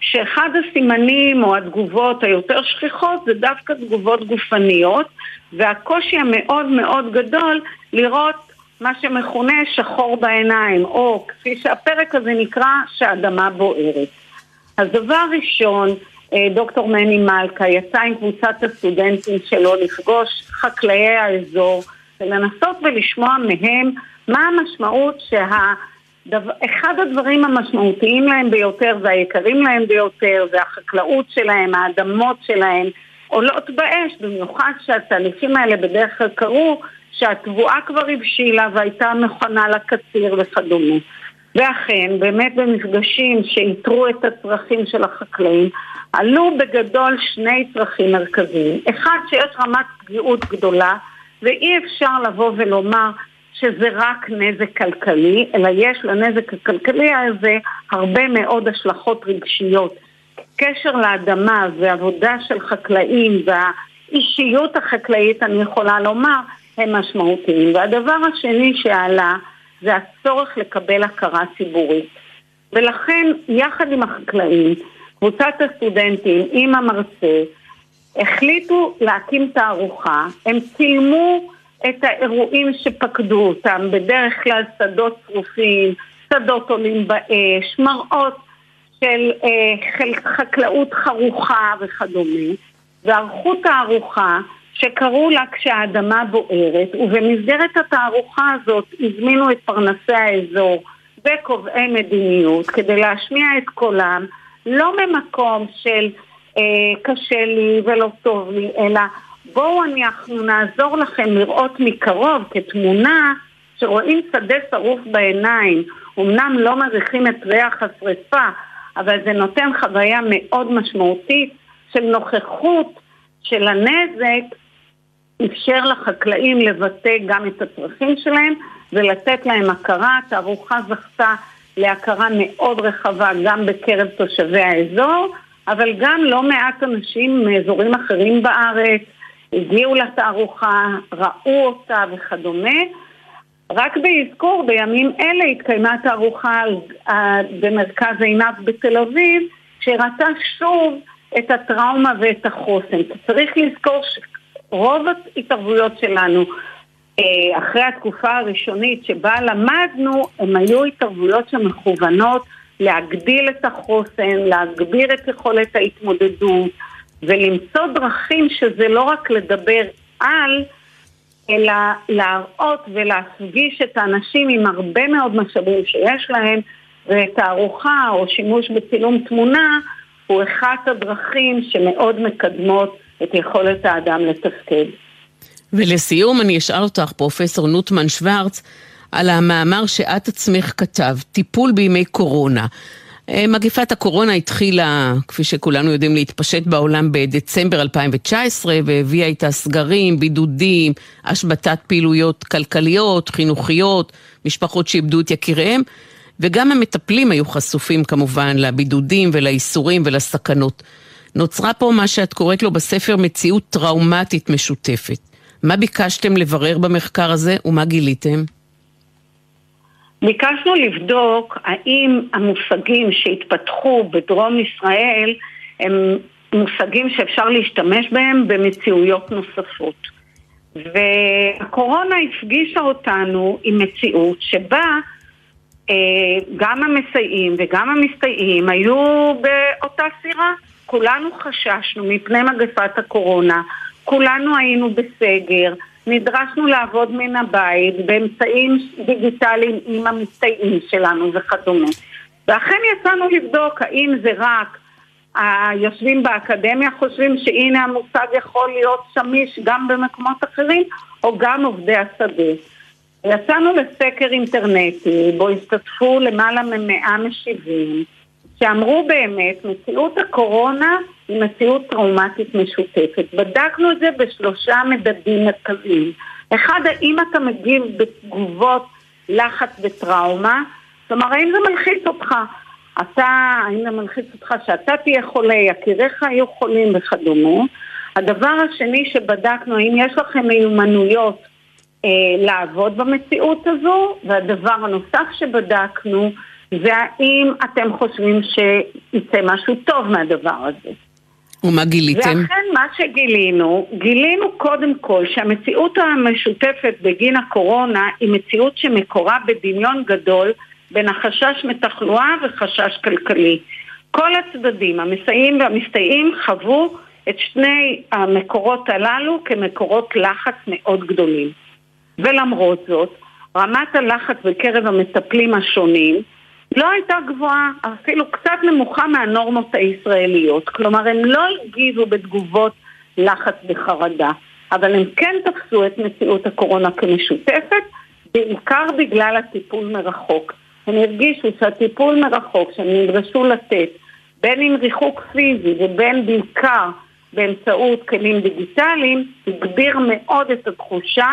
שאחד הסימנים או התגובות היותר שכיחות זה דווקא תגובות גופניות והקושי המאוד מאוד גדול לראות מה שמכונה שחור בעיניים או כפי שהפרק הזה נקרא שהאדמה בוערת. אז דבר ראשון אה, דוקטור מני מלכה יצא עם קבוצת הסטודנטים שלו לפגוש חקלאי האזור ולנסות ולשמוע מהם מה המשמעות שה... אחד הדברים המשמעותיים להם ביותר והיקרים להם ביותר זה החקלאות שלהם, האדמות שלהם עולות באש, במיוחד שהתהליכים האלה בדרך כלל קרו שהתבואה כבר הבשילה והייתה מכונה לקציר וכדומה. ואכן, באמת במפגשים שאיתרו את הצרכים של החקלאים, עלו בגדול שני צרכים מרכזיים. אחד, שיש רמת פגיעות גדולה, ואי אפשר לבוא ולומר שזה רק נזק כלכלי, אלא יש לנזק הכלכלי הזה הרבה מאוד השלכות רגשיות. קשר לאדמה ועבודה של חקלאים והאישיות החקלאית, אני יכולה לומר, הם משמעותיים. והדבר השני שעלה זה הצורך לקבל הכרה ציבורית. ולכן, יחד עם החקלאים, קבוצת הסטודנטים עם המרצה, החליטו להקים תערוכה, הם צילמו את האירועים שפקדו אותם, בדרך כלל שדות שרופים, שדות עולים באש, מראות של אה, חקלאות חרוכה וכדומה, וערכו תערוכה שקראו לה כשהאדמה בוערת, ובמסגרת התערוכה הזאת הזמינו את פרנסי האזור וקובעי מדיניות כדי להשמיע את קולם, לא ממקום של אה, קשה לי ולא טוב לי, אלא בואו אנחנו נעזור לכם לראות מקרוב כתמונה שרואים שדה שרוף בעיניים, אמנם לא מריחים את ריח השרפה, אבל זה נותן חוויה מאוד משמעותית של נוכחות של הנזק, אפשר לחקלאים לבטא גם את הצרכים שלהם ולתת להם הכרה. התערוכה זכתה להכרה מאוד רחבה גם בקרב תושבי האזור, אבל גם לא מעט אנשים מאזורים אחרים בארץ הגיעו לתערוכה, ראו אותה וכדומה. רק באזכור, בימים אלה התקיימה תערוכה במרכז עיניו בתל אביב, שהראתה שוב את הטראומה ואת החוסן. צריך לזכור שרוב ההתערבויות שלנו אה, אחרי התקופה הראשונית שבה למדנו, הן היו התערבויות שמכוונות להגדיל את החוסן, להגביר את יכולת ההתמודדות ולמצוא דרכים שזה לא רק לדבר על, אלא להראות ולהפגיש את האנשים עם הרבה מאוד משאבים שיש להם ותערוכה או שימוש בצילום תמונה הוא אחת הדרכים שמאוד מקדמות את יכולת האדם לתפקד. ולסיום אני אשאל אותך, פרופסור נוטמן שוורץ, על המאמר שאת עצמך כתב, טיפול בימי קורונה. אה, מגפת הקורונה התחילה, כפי שכולנו יודעים, להתפשט בעולם בדצמבר 2019 והביאה איתה סגרים, בידודים, השבתת פעילויות כלכליות, חינוכיות, משפחות שאיבדו את יקיריהם, וגם המטפלים היו חשופים כמובן לבידודים ולאיסורים ולסכנות. נוצרה פה מה שאת קוראת לו בספר מציאות טראומטית משותפת. מה ביקשתם לברר במחקר הזה ומה גיליתם? ביקשנו לבדוק האם המושגים שהתפתחו בדרום ישראל הם מושגים שאפשר להשתמש בהם במציאויות נוספות. והקורונה הפגישה אותנו עם מציאות שבה אה, גם המסייעים וגם המסתייעים היו באותה סירה. כולנו חששנו מפני מגפת הקורונה, כולנו היינו בסגר, נדרשנו לעבוד מן הבית באמצעים דיגיטליים עם המסתייעים שלנו וכדומה. ואכן יצאנו לבדוק האם זה רק היושבים באקדמיה חושבים שהנה המושג יכול להיות שמיש גם במקומות אחרים, או גם עובדי השדה. יצאנו לסקר אינטרנטי, בו השתתפו למעלה ממאה משיבים, שאמרו באמת, מציאות הקורונה היא מציאות טראומטית משותפת. בדקנו את זה בשלושה מדדים מרכזיים. אחד, האם אתה מגיב בתגובות לחץ וטראומה? כלומר, האם זה מלחיץ אותך? אתה, האם זה מלחיץ אותך שאתה תהיה חולה, יקיריך היו חולים וכדומה? הדבר השני שבדקנו, האם יש לכם מיומנויות אה, לעבוד במציאות הזו? והדבר הנוסף שבדקנו, זה האם אתם חושבים שיצא משהו טוב מהדבר הזה. ומה גיליתם? ואכן מה שגילינו, גילינו קודם כל שהמציאות המשותפת בגין הקורונה היא מציאות שמקורה בדמיון גדול בין החשש מתחלואה וחשש כלכלי. כל הצדדים, המסייעים והמסתייעים, חוו את שני המקורות הללו כמקורות לחץ מאוד גדולים. ולמרות זאת, רמת הלחץ בקרב המטפלים השונים לא הייתה גבוהה, אפילו קצת נמוכה מהנורמות הישראליות. כלומר, הם לא הגיבו בתגובות לחץ וחרדה, אבל הם כן תפסו את מציאות הקורונה כמשותפת, בעיקר בגלל הטיפול מרחוק. הם הרגישו שהטיפול מרחוק שהם נדרשו לתת, בין אם ריחוק פיזי ובין בעיקר באמצעות כלים דיגיטליים, הגביר מאוד את התחושה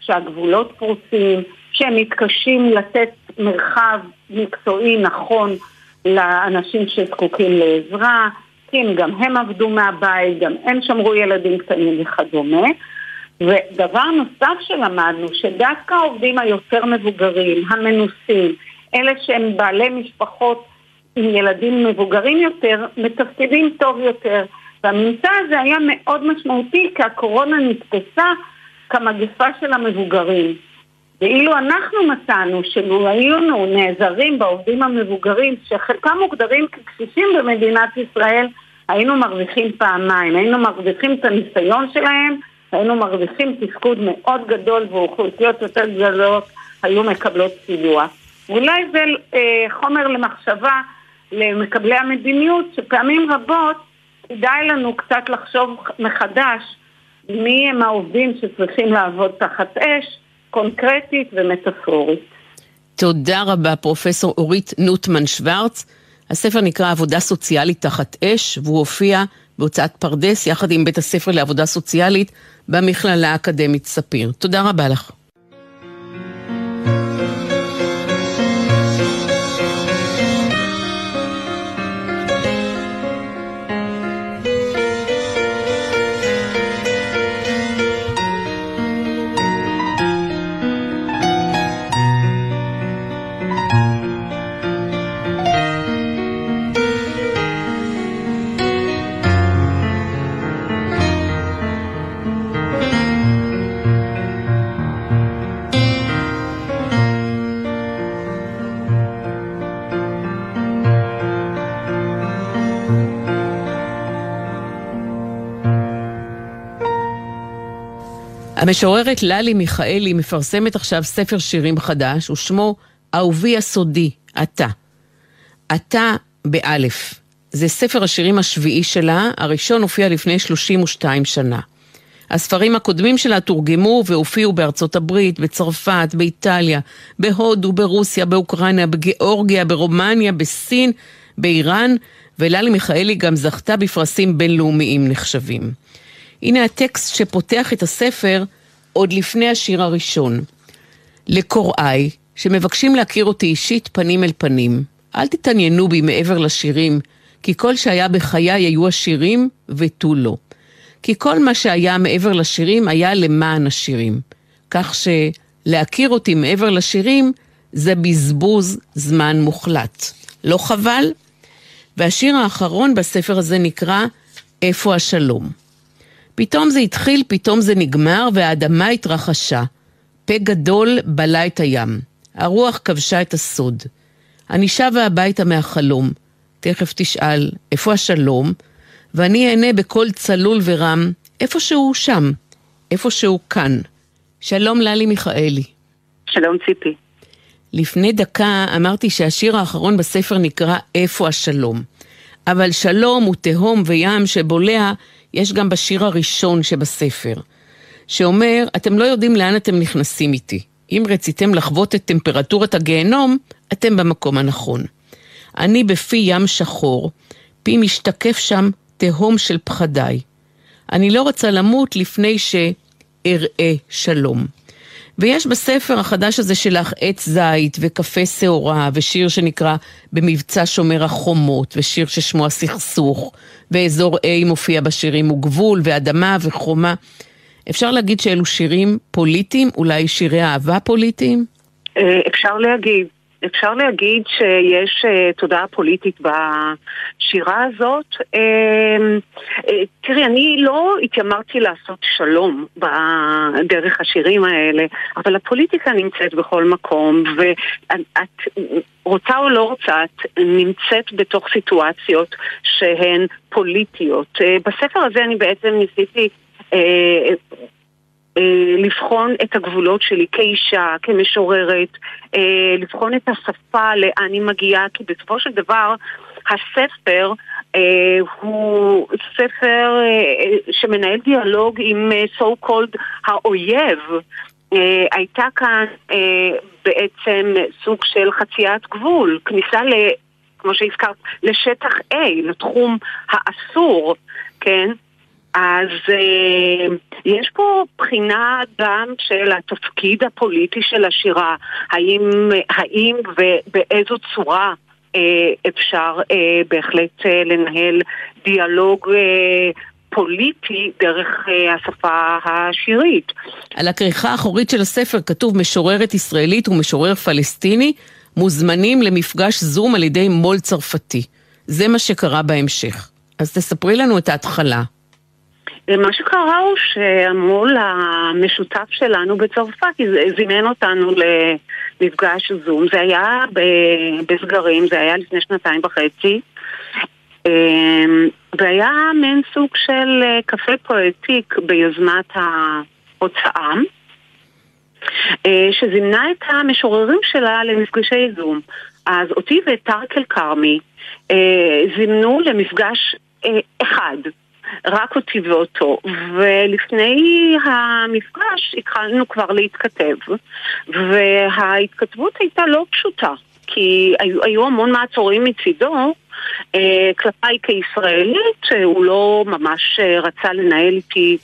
שהגבולות פרוצים, שהם מתקשים לתת מרחב מקצועי נכון לאנשים שזקוקים לעזרה, הם גם הם עבדו מהבית, גם הם שמרו ילדים קטנים וכדומה. ודבר נוסף שלמדנו, שדווקא העובדים היותר מבוגרים, המנוסים, אלה שהם בעלי משפחות עם ילדים מבוגרים יותר, מתפקדים טוב יותר. והממצא הזה היה מאוד משמעותי כי הקורונה נתפסה כמגפה של המבוגרים. ואילו אנחנו מצאנו שלו היינו נעזרים בעובדים המבוגרים, שחלקם מוגדרים כקשישים במדינת ישראל, היינו מרוויחים פעמיים. היינו מרוויחים את הניסיון שלהם, היינו מרוויחים תפקוד מאוד גדול ואוכלוסיות יותר גדולות היו מקבלות סיוע. אולי זה אה, חומר למחשבה למקבלי המדיניות, שפעמים רבות כדאי לנו קצת לחשוב מחדש מי הם העובדים שצריכים לעבוד תחת אש, קונקרטית ומטאפורית. תודה רבה, פרופסור אורית נוטמן שוורץ. הספר נקרא עבודה סוציאלית תחת אש, והוא הופיע בהוצאת פרדס יחד עם בית הספר לעבודה סוציאלית במכללה האקדמית ספיר. תודה רבה לך. המשוררת ללי מיכאלי מפרסמת עכשיו ספר שירים חדש, ושמו אהובי הסודי, אתה. אתה באלף. זה ספר השירים השביעי שלה, הראשון הופיע לפני 32 שנה. הספרים הקודמים שלה תורגמו והופיעו בארצות הברית, בצרפת, באיטליה, בהודו, ברוסיה, באוקראינה, בגיאורגיה, ברומניה, בסין, באיראן, וללי מיכאלי גם זכתה בפרסים בינלאומיים נחשבים. הנה הטקסט שפותח את הספר עוד לפני השיר הראשון. לקוראי, שמבקשים להכיר אותי אישית פנים אל פנים, אל תתעניינו בי מעבר לשירים, כי כל שהיה בחיי היו השירים ותו לא. כי כל מה שהיה מעבר לשירים היה למען השירים. כך שלהכיר אותי מעבר לשירים זה בזבוז זמן מוחלט. לא חבל? והשיר האחרון בספר הזה נקרא "איפה השלום". פתאום זה התחיל, פתאום זה נגמר, והאדמה התרחשה. פה גדול בלע את הים. הרוח כבשה את הסוד. אני שבה הביתה מהחלום. תכף תשאל, איפה השלום? ואני אענה בקול צלול ורם, איפה שהוא שם, איפה שהוא כאן. שלום ללי מיכאלי. שלום ציפי. לפני דקה אמרתי שהשיר האחרון בספר נקרא "איפה השלום". אבל שלום הוא תהום וים שבולע יש גם בשיר הראשון שבספר, שאומר, אתם לא יודעים לאן אתם נכנסים איתי. אם רציתם לחוות את טמפרטורת הגיהנום, אתם במקום הנכון. אני בפי ים שחור, פי משתקף שם תהום של פחדיי. אני לא רוצה למות לפני שאראה שלום. ויש בספר החדש הזה שלך עץ זית וקפה שעורה ושיר שנקרא במבצע שומר החומות ושיר ששמו הסכסוך ואזור A מופיע בשירים הוא גבול ואדמה וחומה. אפשר להגיד שאלו שירים פוליטיים, אולי שירי אהבה פוליטיים? אה, אפשר להגיד. אפשר להגיד שיש uh, תודעה פוליטית בשירה הזאת. Uh, uh, תראי, אני לא התיימרתי לעשות שלום בדרך השירים האלה, אבל הפוליטיקה נמצאת בכל מקום, ואת רוצה או לא רוצה, את נמצאת בתוך סיטואציות שהן פוליטיות. Uh, בספר הזה אני בעצם ניסיתי... אה, לבחון את הגבולות שלי כאישה, כמשוררת, אה, לבחון את השפה, לאן היא מגיעה, כי בסופו של דבר הספר אה, הוא ספר שמנהל דיאלוג עם so called האויב. הייתה כאן בעצם סוג של חציית גבול, כניסה ל... כמו שהזכרת, לשטח A, לתחום האסור, כן? אז uh, יש פה בחינה גם של התפקיד הפוליטי של השירה, האם, האם ובאיזו צורה uh, אפשר uh, בהחלט uh, לנהל דיאלוג uh, פוליטי דרך uh, השפה השירית. על הכריכה האחורית של הספר כתוב משוררת ישראלית ומשורר פלסטיני מוזמנים למפגש זום על ידי מו"ל צרפתי. זה מה שקרה בהמשך. אז תספרי לנו את ההתחלה. מה שקרה הוא שהמו"ל המשותף שלנו בצרפת זימן אותנו למפגש זום. זה היה בסגרים, זה היה לפני שנתיים וחצי. אמ, והיה מעין סוג של אה, קפה פואטיק ביוזמת ההוצאה, אה, שזימנה את המשוררים שלה למפגשי זום. אז אותי ואת טארק אל-כרמי אה, זימנו למפגש אחד. רק אותי ואותו. ולפני המפגש התחלנו כבר להתכתב, וההתכתבות הייתה לא פשוטה, כי היו, היו המון מעצורים מצידו, אה, כלפיי כישראלית, הוא לא ממש אה, רצה לנהל איתי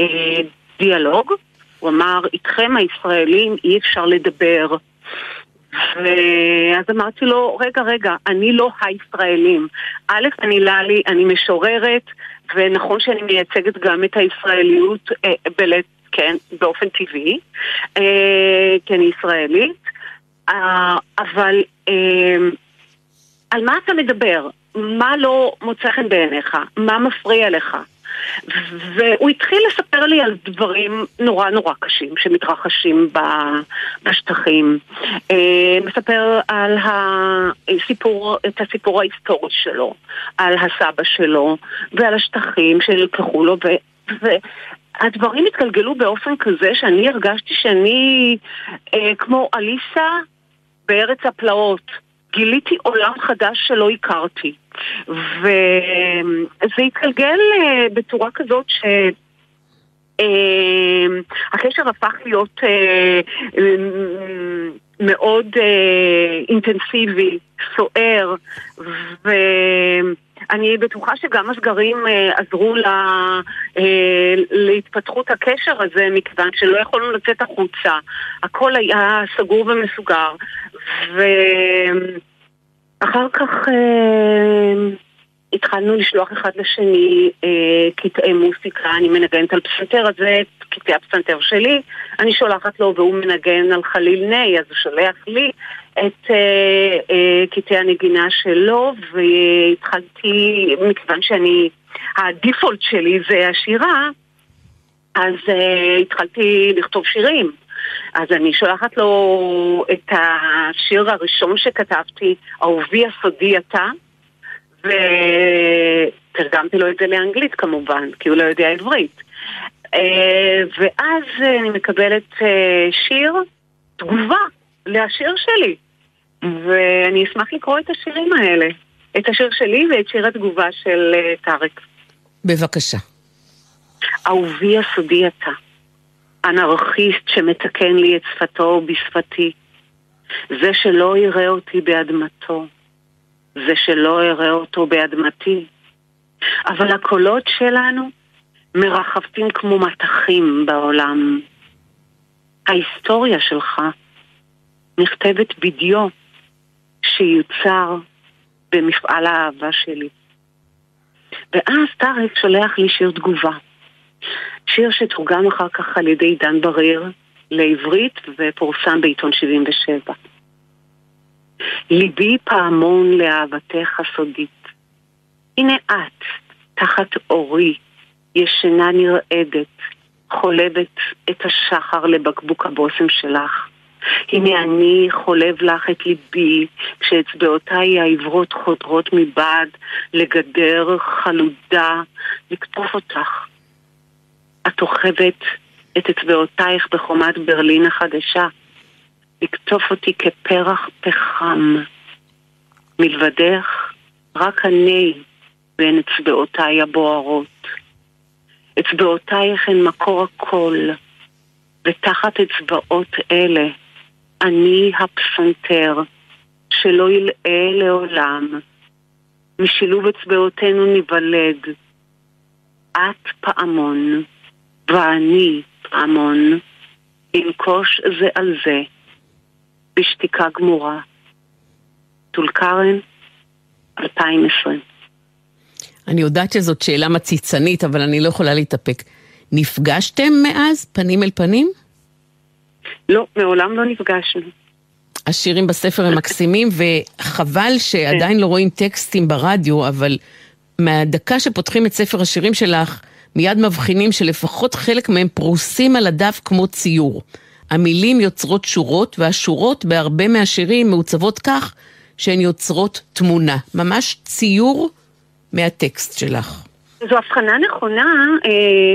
אה, דיאלוג. הוא אמר, איתכם הישראלים אי אפשר לדבר. ואז אמרתי לו, רגע, רגע, אני לא הישראלים. א', אני ללי, אני משוררת, ונכון שאני מייצגת גם את הישראליות, אה, בלט, כן, באופן טבעי, אה, כי אני ישראלית, אה, אבל אה, על מה אתה מדבר? מה לא מוצא חן בעיניך? מה מפריע לך? והוא התחיל לספר לי על דברים נורא נורא קשים שמתרחשים בשטחים. אה, מספר על הסיפור, את הסיפור ההיסטורי שלו, על הסבא שלו ועל השטחים שנלקחו לו. והדברים התגלגלו באופן כזה שאני הרגשתי שאני אה, כמו אליסה בארץ הפלאות. גיליתי עולם חדש שלא הכרתי. וזה התגלגל אה, בצורה כזאת ש... אה, הקשר הפך להיות אה, מאוד אינטנסיבי, סוער, ואני בטוחה שגם הסגרים עזרו לה, להתפתחות הקשר הזה, מכיוון שלא יכולנו לצאת החוצה. הכל היה סגור ומסוגר. ו... אחר כך אה, התחלנו לשלוח אחד לשני אה, קטעי מוסיקה, אני מנגנת על פסנתר, אז זה קטעי הפסנתר שלי, אני שולחת לו והוא מנגן על חליל ני, אז הוא שולח לי את אה, אה, קטעי הנגינה שלו, והתחלתי, מכיוון שאני, הדיפולט שלי זה השירה, אז אה, התחלתי לכתוב שירים. אז אני שולחת לו את השיר הראשון שכתבתי, אהובי הסודי אתה, ותרגמתי לו את זה לאנגלית כמובן, כי הוא לא יודע עברית. אה, ואז אני מקבלת אה, שיר, תגובה לשיר שלי. ואני אשמח לקרוא את השירים האלה. את השיר שלי ואת שיר התגובה של אה, טארק. בבקשה. אהובי הסודי אתה. אנרכיסט שמתקן לי את שפתו בשפתי, זה שלא יראה אותי באדמתו, זה שלא יראה אותו באדמתי. אבל הקולות שלנו מרחפים כמו מטחים בעולם. ההיסטוריה שלך נכתבת בדיו שיוצר במפעל האהבה שלי. ואז טארק שולח לי שיר תגובה. שיר שתורגם אחר כך על ידי דן בריר לעברית ופורסם בעיתון 77. ליבי פעמון לאהבתך הסודית. הנה את, תחת אורי, ישנה נרעדת, חולבת את השחר לבקבוק הבושם שלך. הנה אני חולב לך את ליבי, כשאצבעותיי העברות חודרות מבעד לגדר חלודה, לקטוף אותך את אוכבת את אצבעותייך בחומת ברלין החדשה, לקטוף אותי כפרח פחם. מלבדך, רק אני בין אצבעותיי הבוערות. אצבעותייך הן מקור הכל, ותחת אצבעות אלה אני הפסנתר, שלא ילאה לעולם. משילוב אצבעותינו ניוולד. את פעמון. ואני, פעמון, אנקוש זה על זה, בשתיקה גמורה. טול כרם, 2020. אני יודעת שזאת שאלה מציצנית, אבל אני לא יכולה להתאפק. נפגשתם מאז, פנים אל פנים? לא, מעולם לא נפגשנו. השירים בספר הם מקסימים, וחבל שעדיין לא רואים טקסטים ברדיו, אבל מהדקה שפותחים את ספר השירים שלך, מיד מבחינים שלפחות חלק מהם פרוסים על הדף כמו ציור. המילים יוצרות שורות, והשורות בהרבה מהשירים מעוצבות כך שהן יוצרות תמונה. ממש ציור מהטקסט שלך. זו הבחנה נכונה, אה,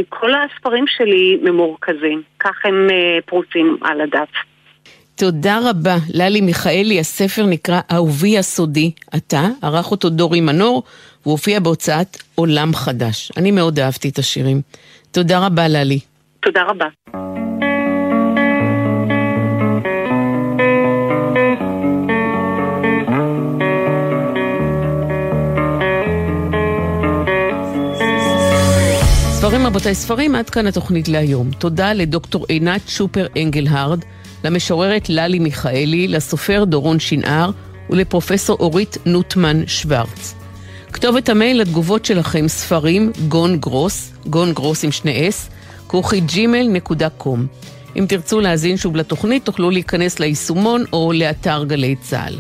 כל הספרים שלי ממורכזים, כך הם אה, פרוסים על הדף. תודה רבה. ללי מיכאלי, הספר נקרא אהובי הסודי, אתה, ערך אותו דורי מנור, והוא הופיע בהוצאת עולם חדש. אני מאוד אהבתי את השירים. תודה רבה, ללי. תודה רבה. ספרים רבותיי, ספרים, עד כאן התוכנית להיום. תודה לדוקטור עינת שופר אנגלהרד, למשוררת ללי מיכאלי, לסופר דורון שנהר ולפרופסור אורית נוטמן שוורץ. כתובת המייל לתגובות שלכם ספרים גון גרוס, גון גרוס עם שני אס, כרוכי ג'ימל נקודה קום. אם תרצו להאזין שוב לתוכנית, תוכלו להיכנס ליישומון או לאתר גלי צה"ל.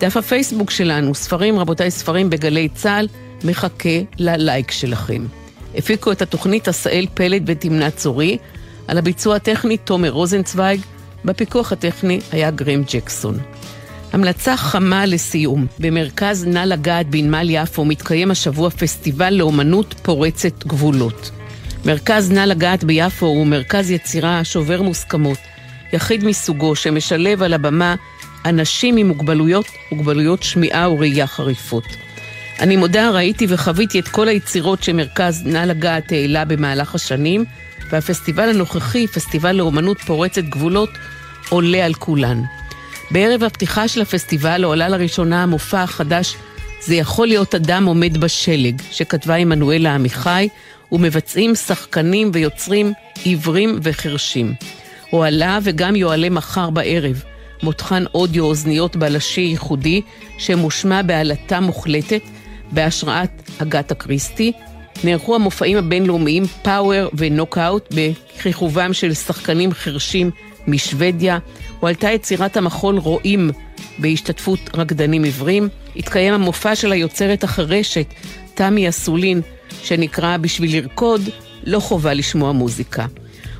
דף הפייסבוק שלנו, ספרים, רבותיי, ספרים בגלי צה"ל, מחכה ללייק שלכם. הפיקו את התוכנית עשאל פלד ותמנה צורי, על הביצוע הטכני תומר רוזנצוויג, בפיקוח הטכני היה גרם ג'קסון. המלצה חמה לסיום, במרכז נא לגעת בנמל יפו מתקיים השבוע פסטיבל לאומנות פורצת גבולות. מרכז נא לגעת ביפו הוא מרכז יצירה שובר מוסכמות, יחיד מסוגו שמשלב על הבמה אנשים עם מוגבלויות, מוגבלויות שמיעה וראייה חריפות. אני מודה, ראיתי וחוויתי את כל היצירות שמרכז נא לגעת העלה במהלך השנים, והפסטיבל הנוכחי, פסטיבל לאומנות פורצת גבולות, עולה על כולן. בערב הפתיחה של הפסטיבל הועלה לראשונה המופע החדש "זה יכול להיות אדם עומד בשלג", שכתבה עמנואלה עמיחי, ומבצעים שחקנים ויוצרים עיוורים וחרשים. הועלה וגם יועלה מחר בערב, מותחן אודיו אוזניות בלשי ייחודי, שמושמע בעלטה מוחלטת, בהשראת אגתה קריסטי. נערכו המופעים הבינלאומיים פאוור ונוקאוט בכיכובם של שחקנים חרשים משוודיה. הועלתה יצירת המחול רואים בהשתתפות רקדנים עיוורים. התקיים המופע של היוצרת החרשת, תמי אסולין, שנקרא בשביל לרקוד, לא חובה לשמוע מוזיקה.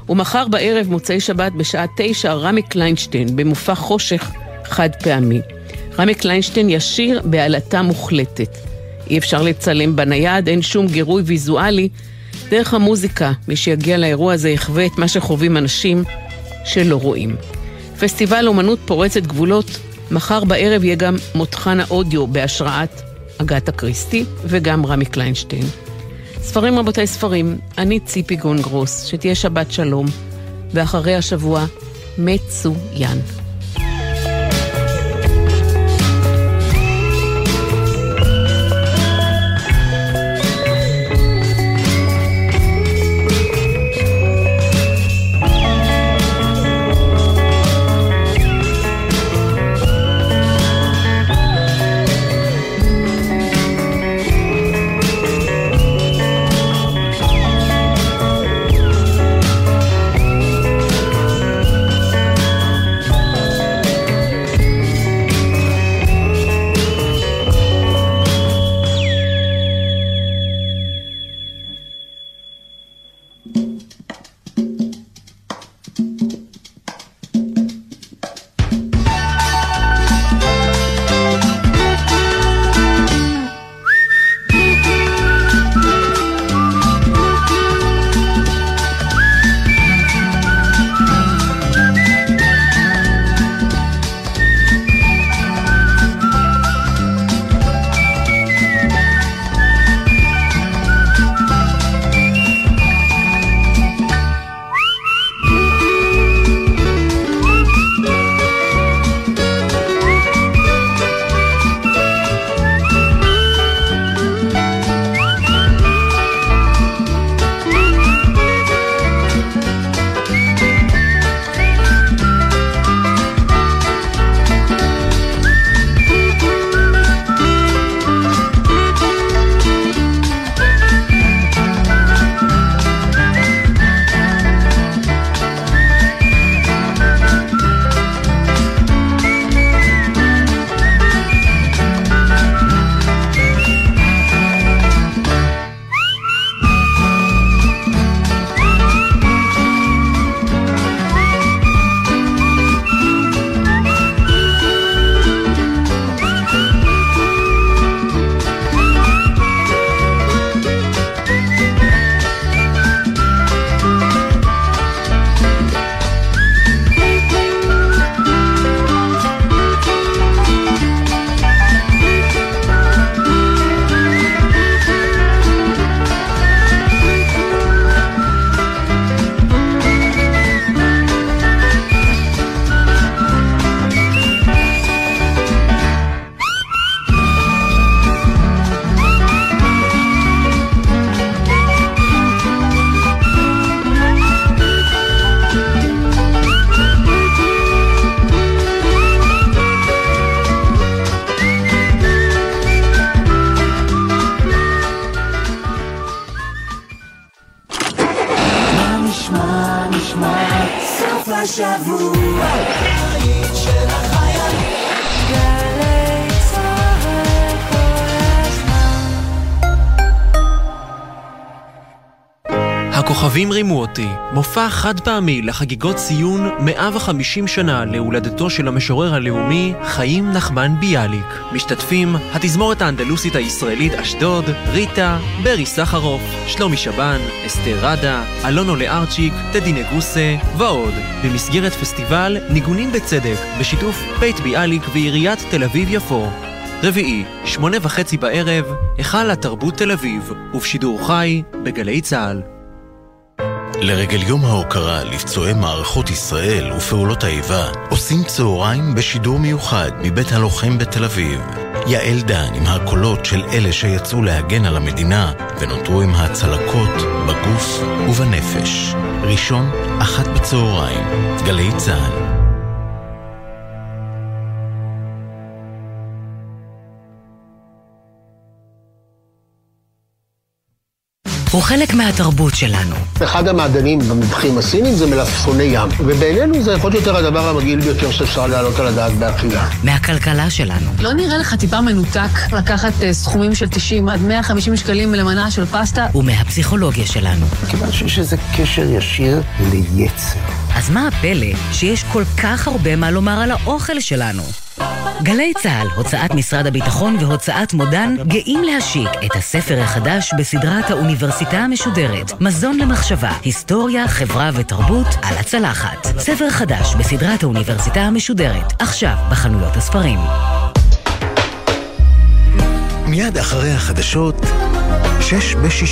ומחר בערב, מוצאי שבת, בשעה תשע, רמי קליינשטיין, במופע חושך חד פעמי. רמי קליינשטיין ישיר בעלטה מוחלטת. אי אפשר לצלם בנייד, אין שום גירוי ויזואלי. דרך המוזיקה, מי שיגיע לאירוע הזה יחווה את מה שחווים אנשים שלא רואים. פסטיבל אומנות פורצת גבולות, מחר בערב יהיה גם מותחן האודיו בהשראת אגתה קריסטי וגם רמי קליינשטיין. ספרים רבותיי ספרים, אני ציפי גון גרוס, שתהיה שבת שלום, ואחרי השבוע מצוין. הכוכבים רימו אותי, מופע חד פעמי לחגיגות ציון 150 שנה להולדתו של המשורר הלאומי חיים נחמן ביאליק. משתתפים התזמורת האנדלוסית הישראלית אשדוד, ריטה, ברי סחרוף, שלומי שבן, אסתר ראדה, אלונו לארצ'יק, טדי נגוסה ועוד, במסגרת פסטיבל ניגונים בצדק, בשיתוף בית ביאליק ועיריית תל אביב-יפו. רביעי, שמונה וחצי בערב, היכל התרבות תל אביב, ובשידור חי בגלי צה"ל. לרגל יום ההוקרה לפצועי מערכות ישראל ופעולות האיבה, עושים צהריים בשידור מיוחד מבית הלוחם בתל אביב. יעל דן עם הקולות של אלה שיצאו להגן על המדינה ונותרו עם הצלקות בגוף ובנפש. ראשון, אחת בצהריים, גלי צה"ל. הוא חלק מהתרבות שלנו. אחד המעדנים במבחים הסינים זה מלפפוני ים, ובינינו זה יכול להיות יותר הדבר המגעיל ביותר שאפשר להעלות על הדעת באכילה. מהכלכלה שלנו. לא נראה לך טיפה מנותק לקחת uh, סכומים של 90 עד 150 שקלים למנה של פסטה? ומהפסיכולוגיה שלנו. כיוון שיש איזה קשר ישיר ליצר. אז מה הפלא שיש כל כך הרבה מה לומר על האוכל שלנו? גלי צה"ל, הוצאת משרד הביטחון והוצאת מודן גאים להשיק את הספר החדש בסדרת האוניברסיטה המשודרת, מזון למחשבה, היסטוריה, חברה ותרבות על הצלחת. ספר חדש בסדרת האוניברסיטה המשודרת, עכשיו בחנויות הספרים. מיד אחרי החדשות, שש בשישי.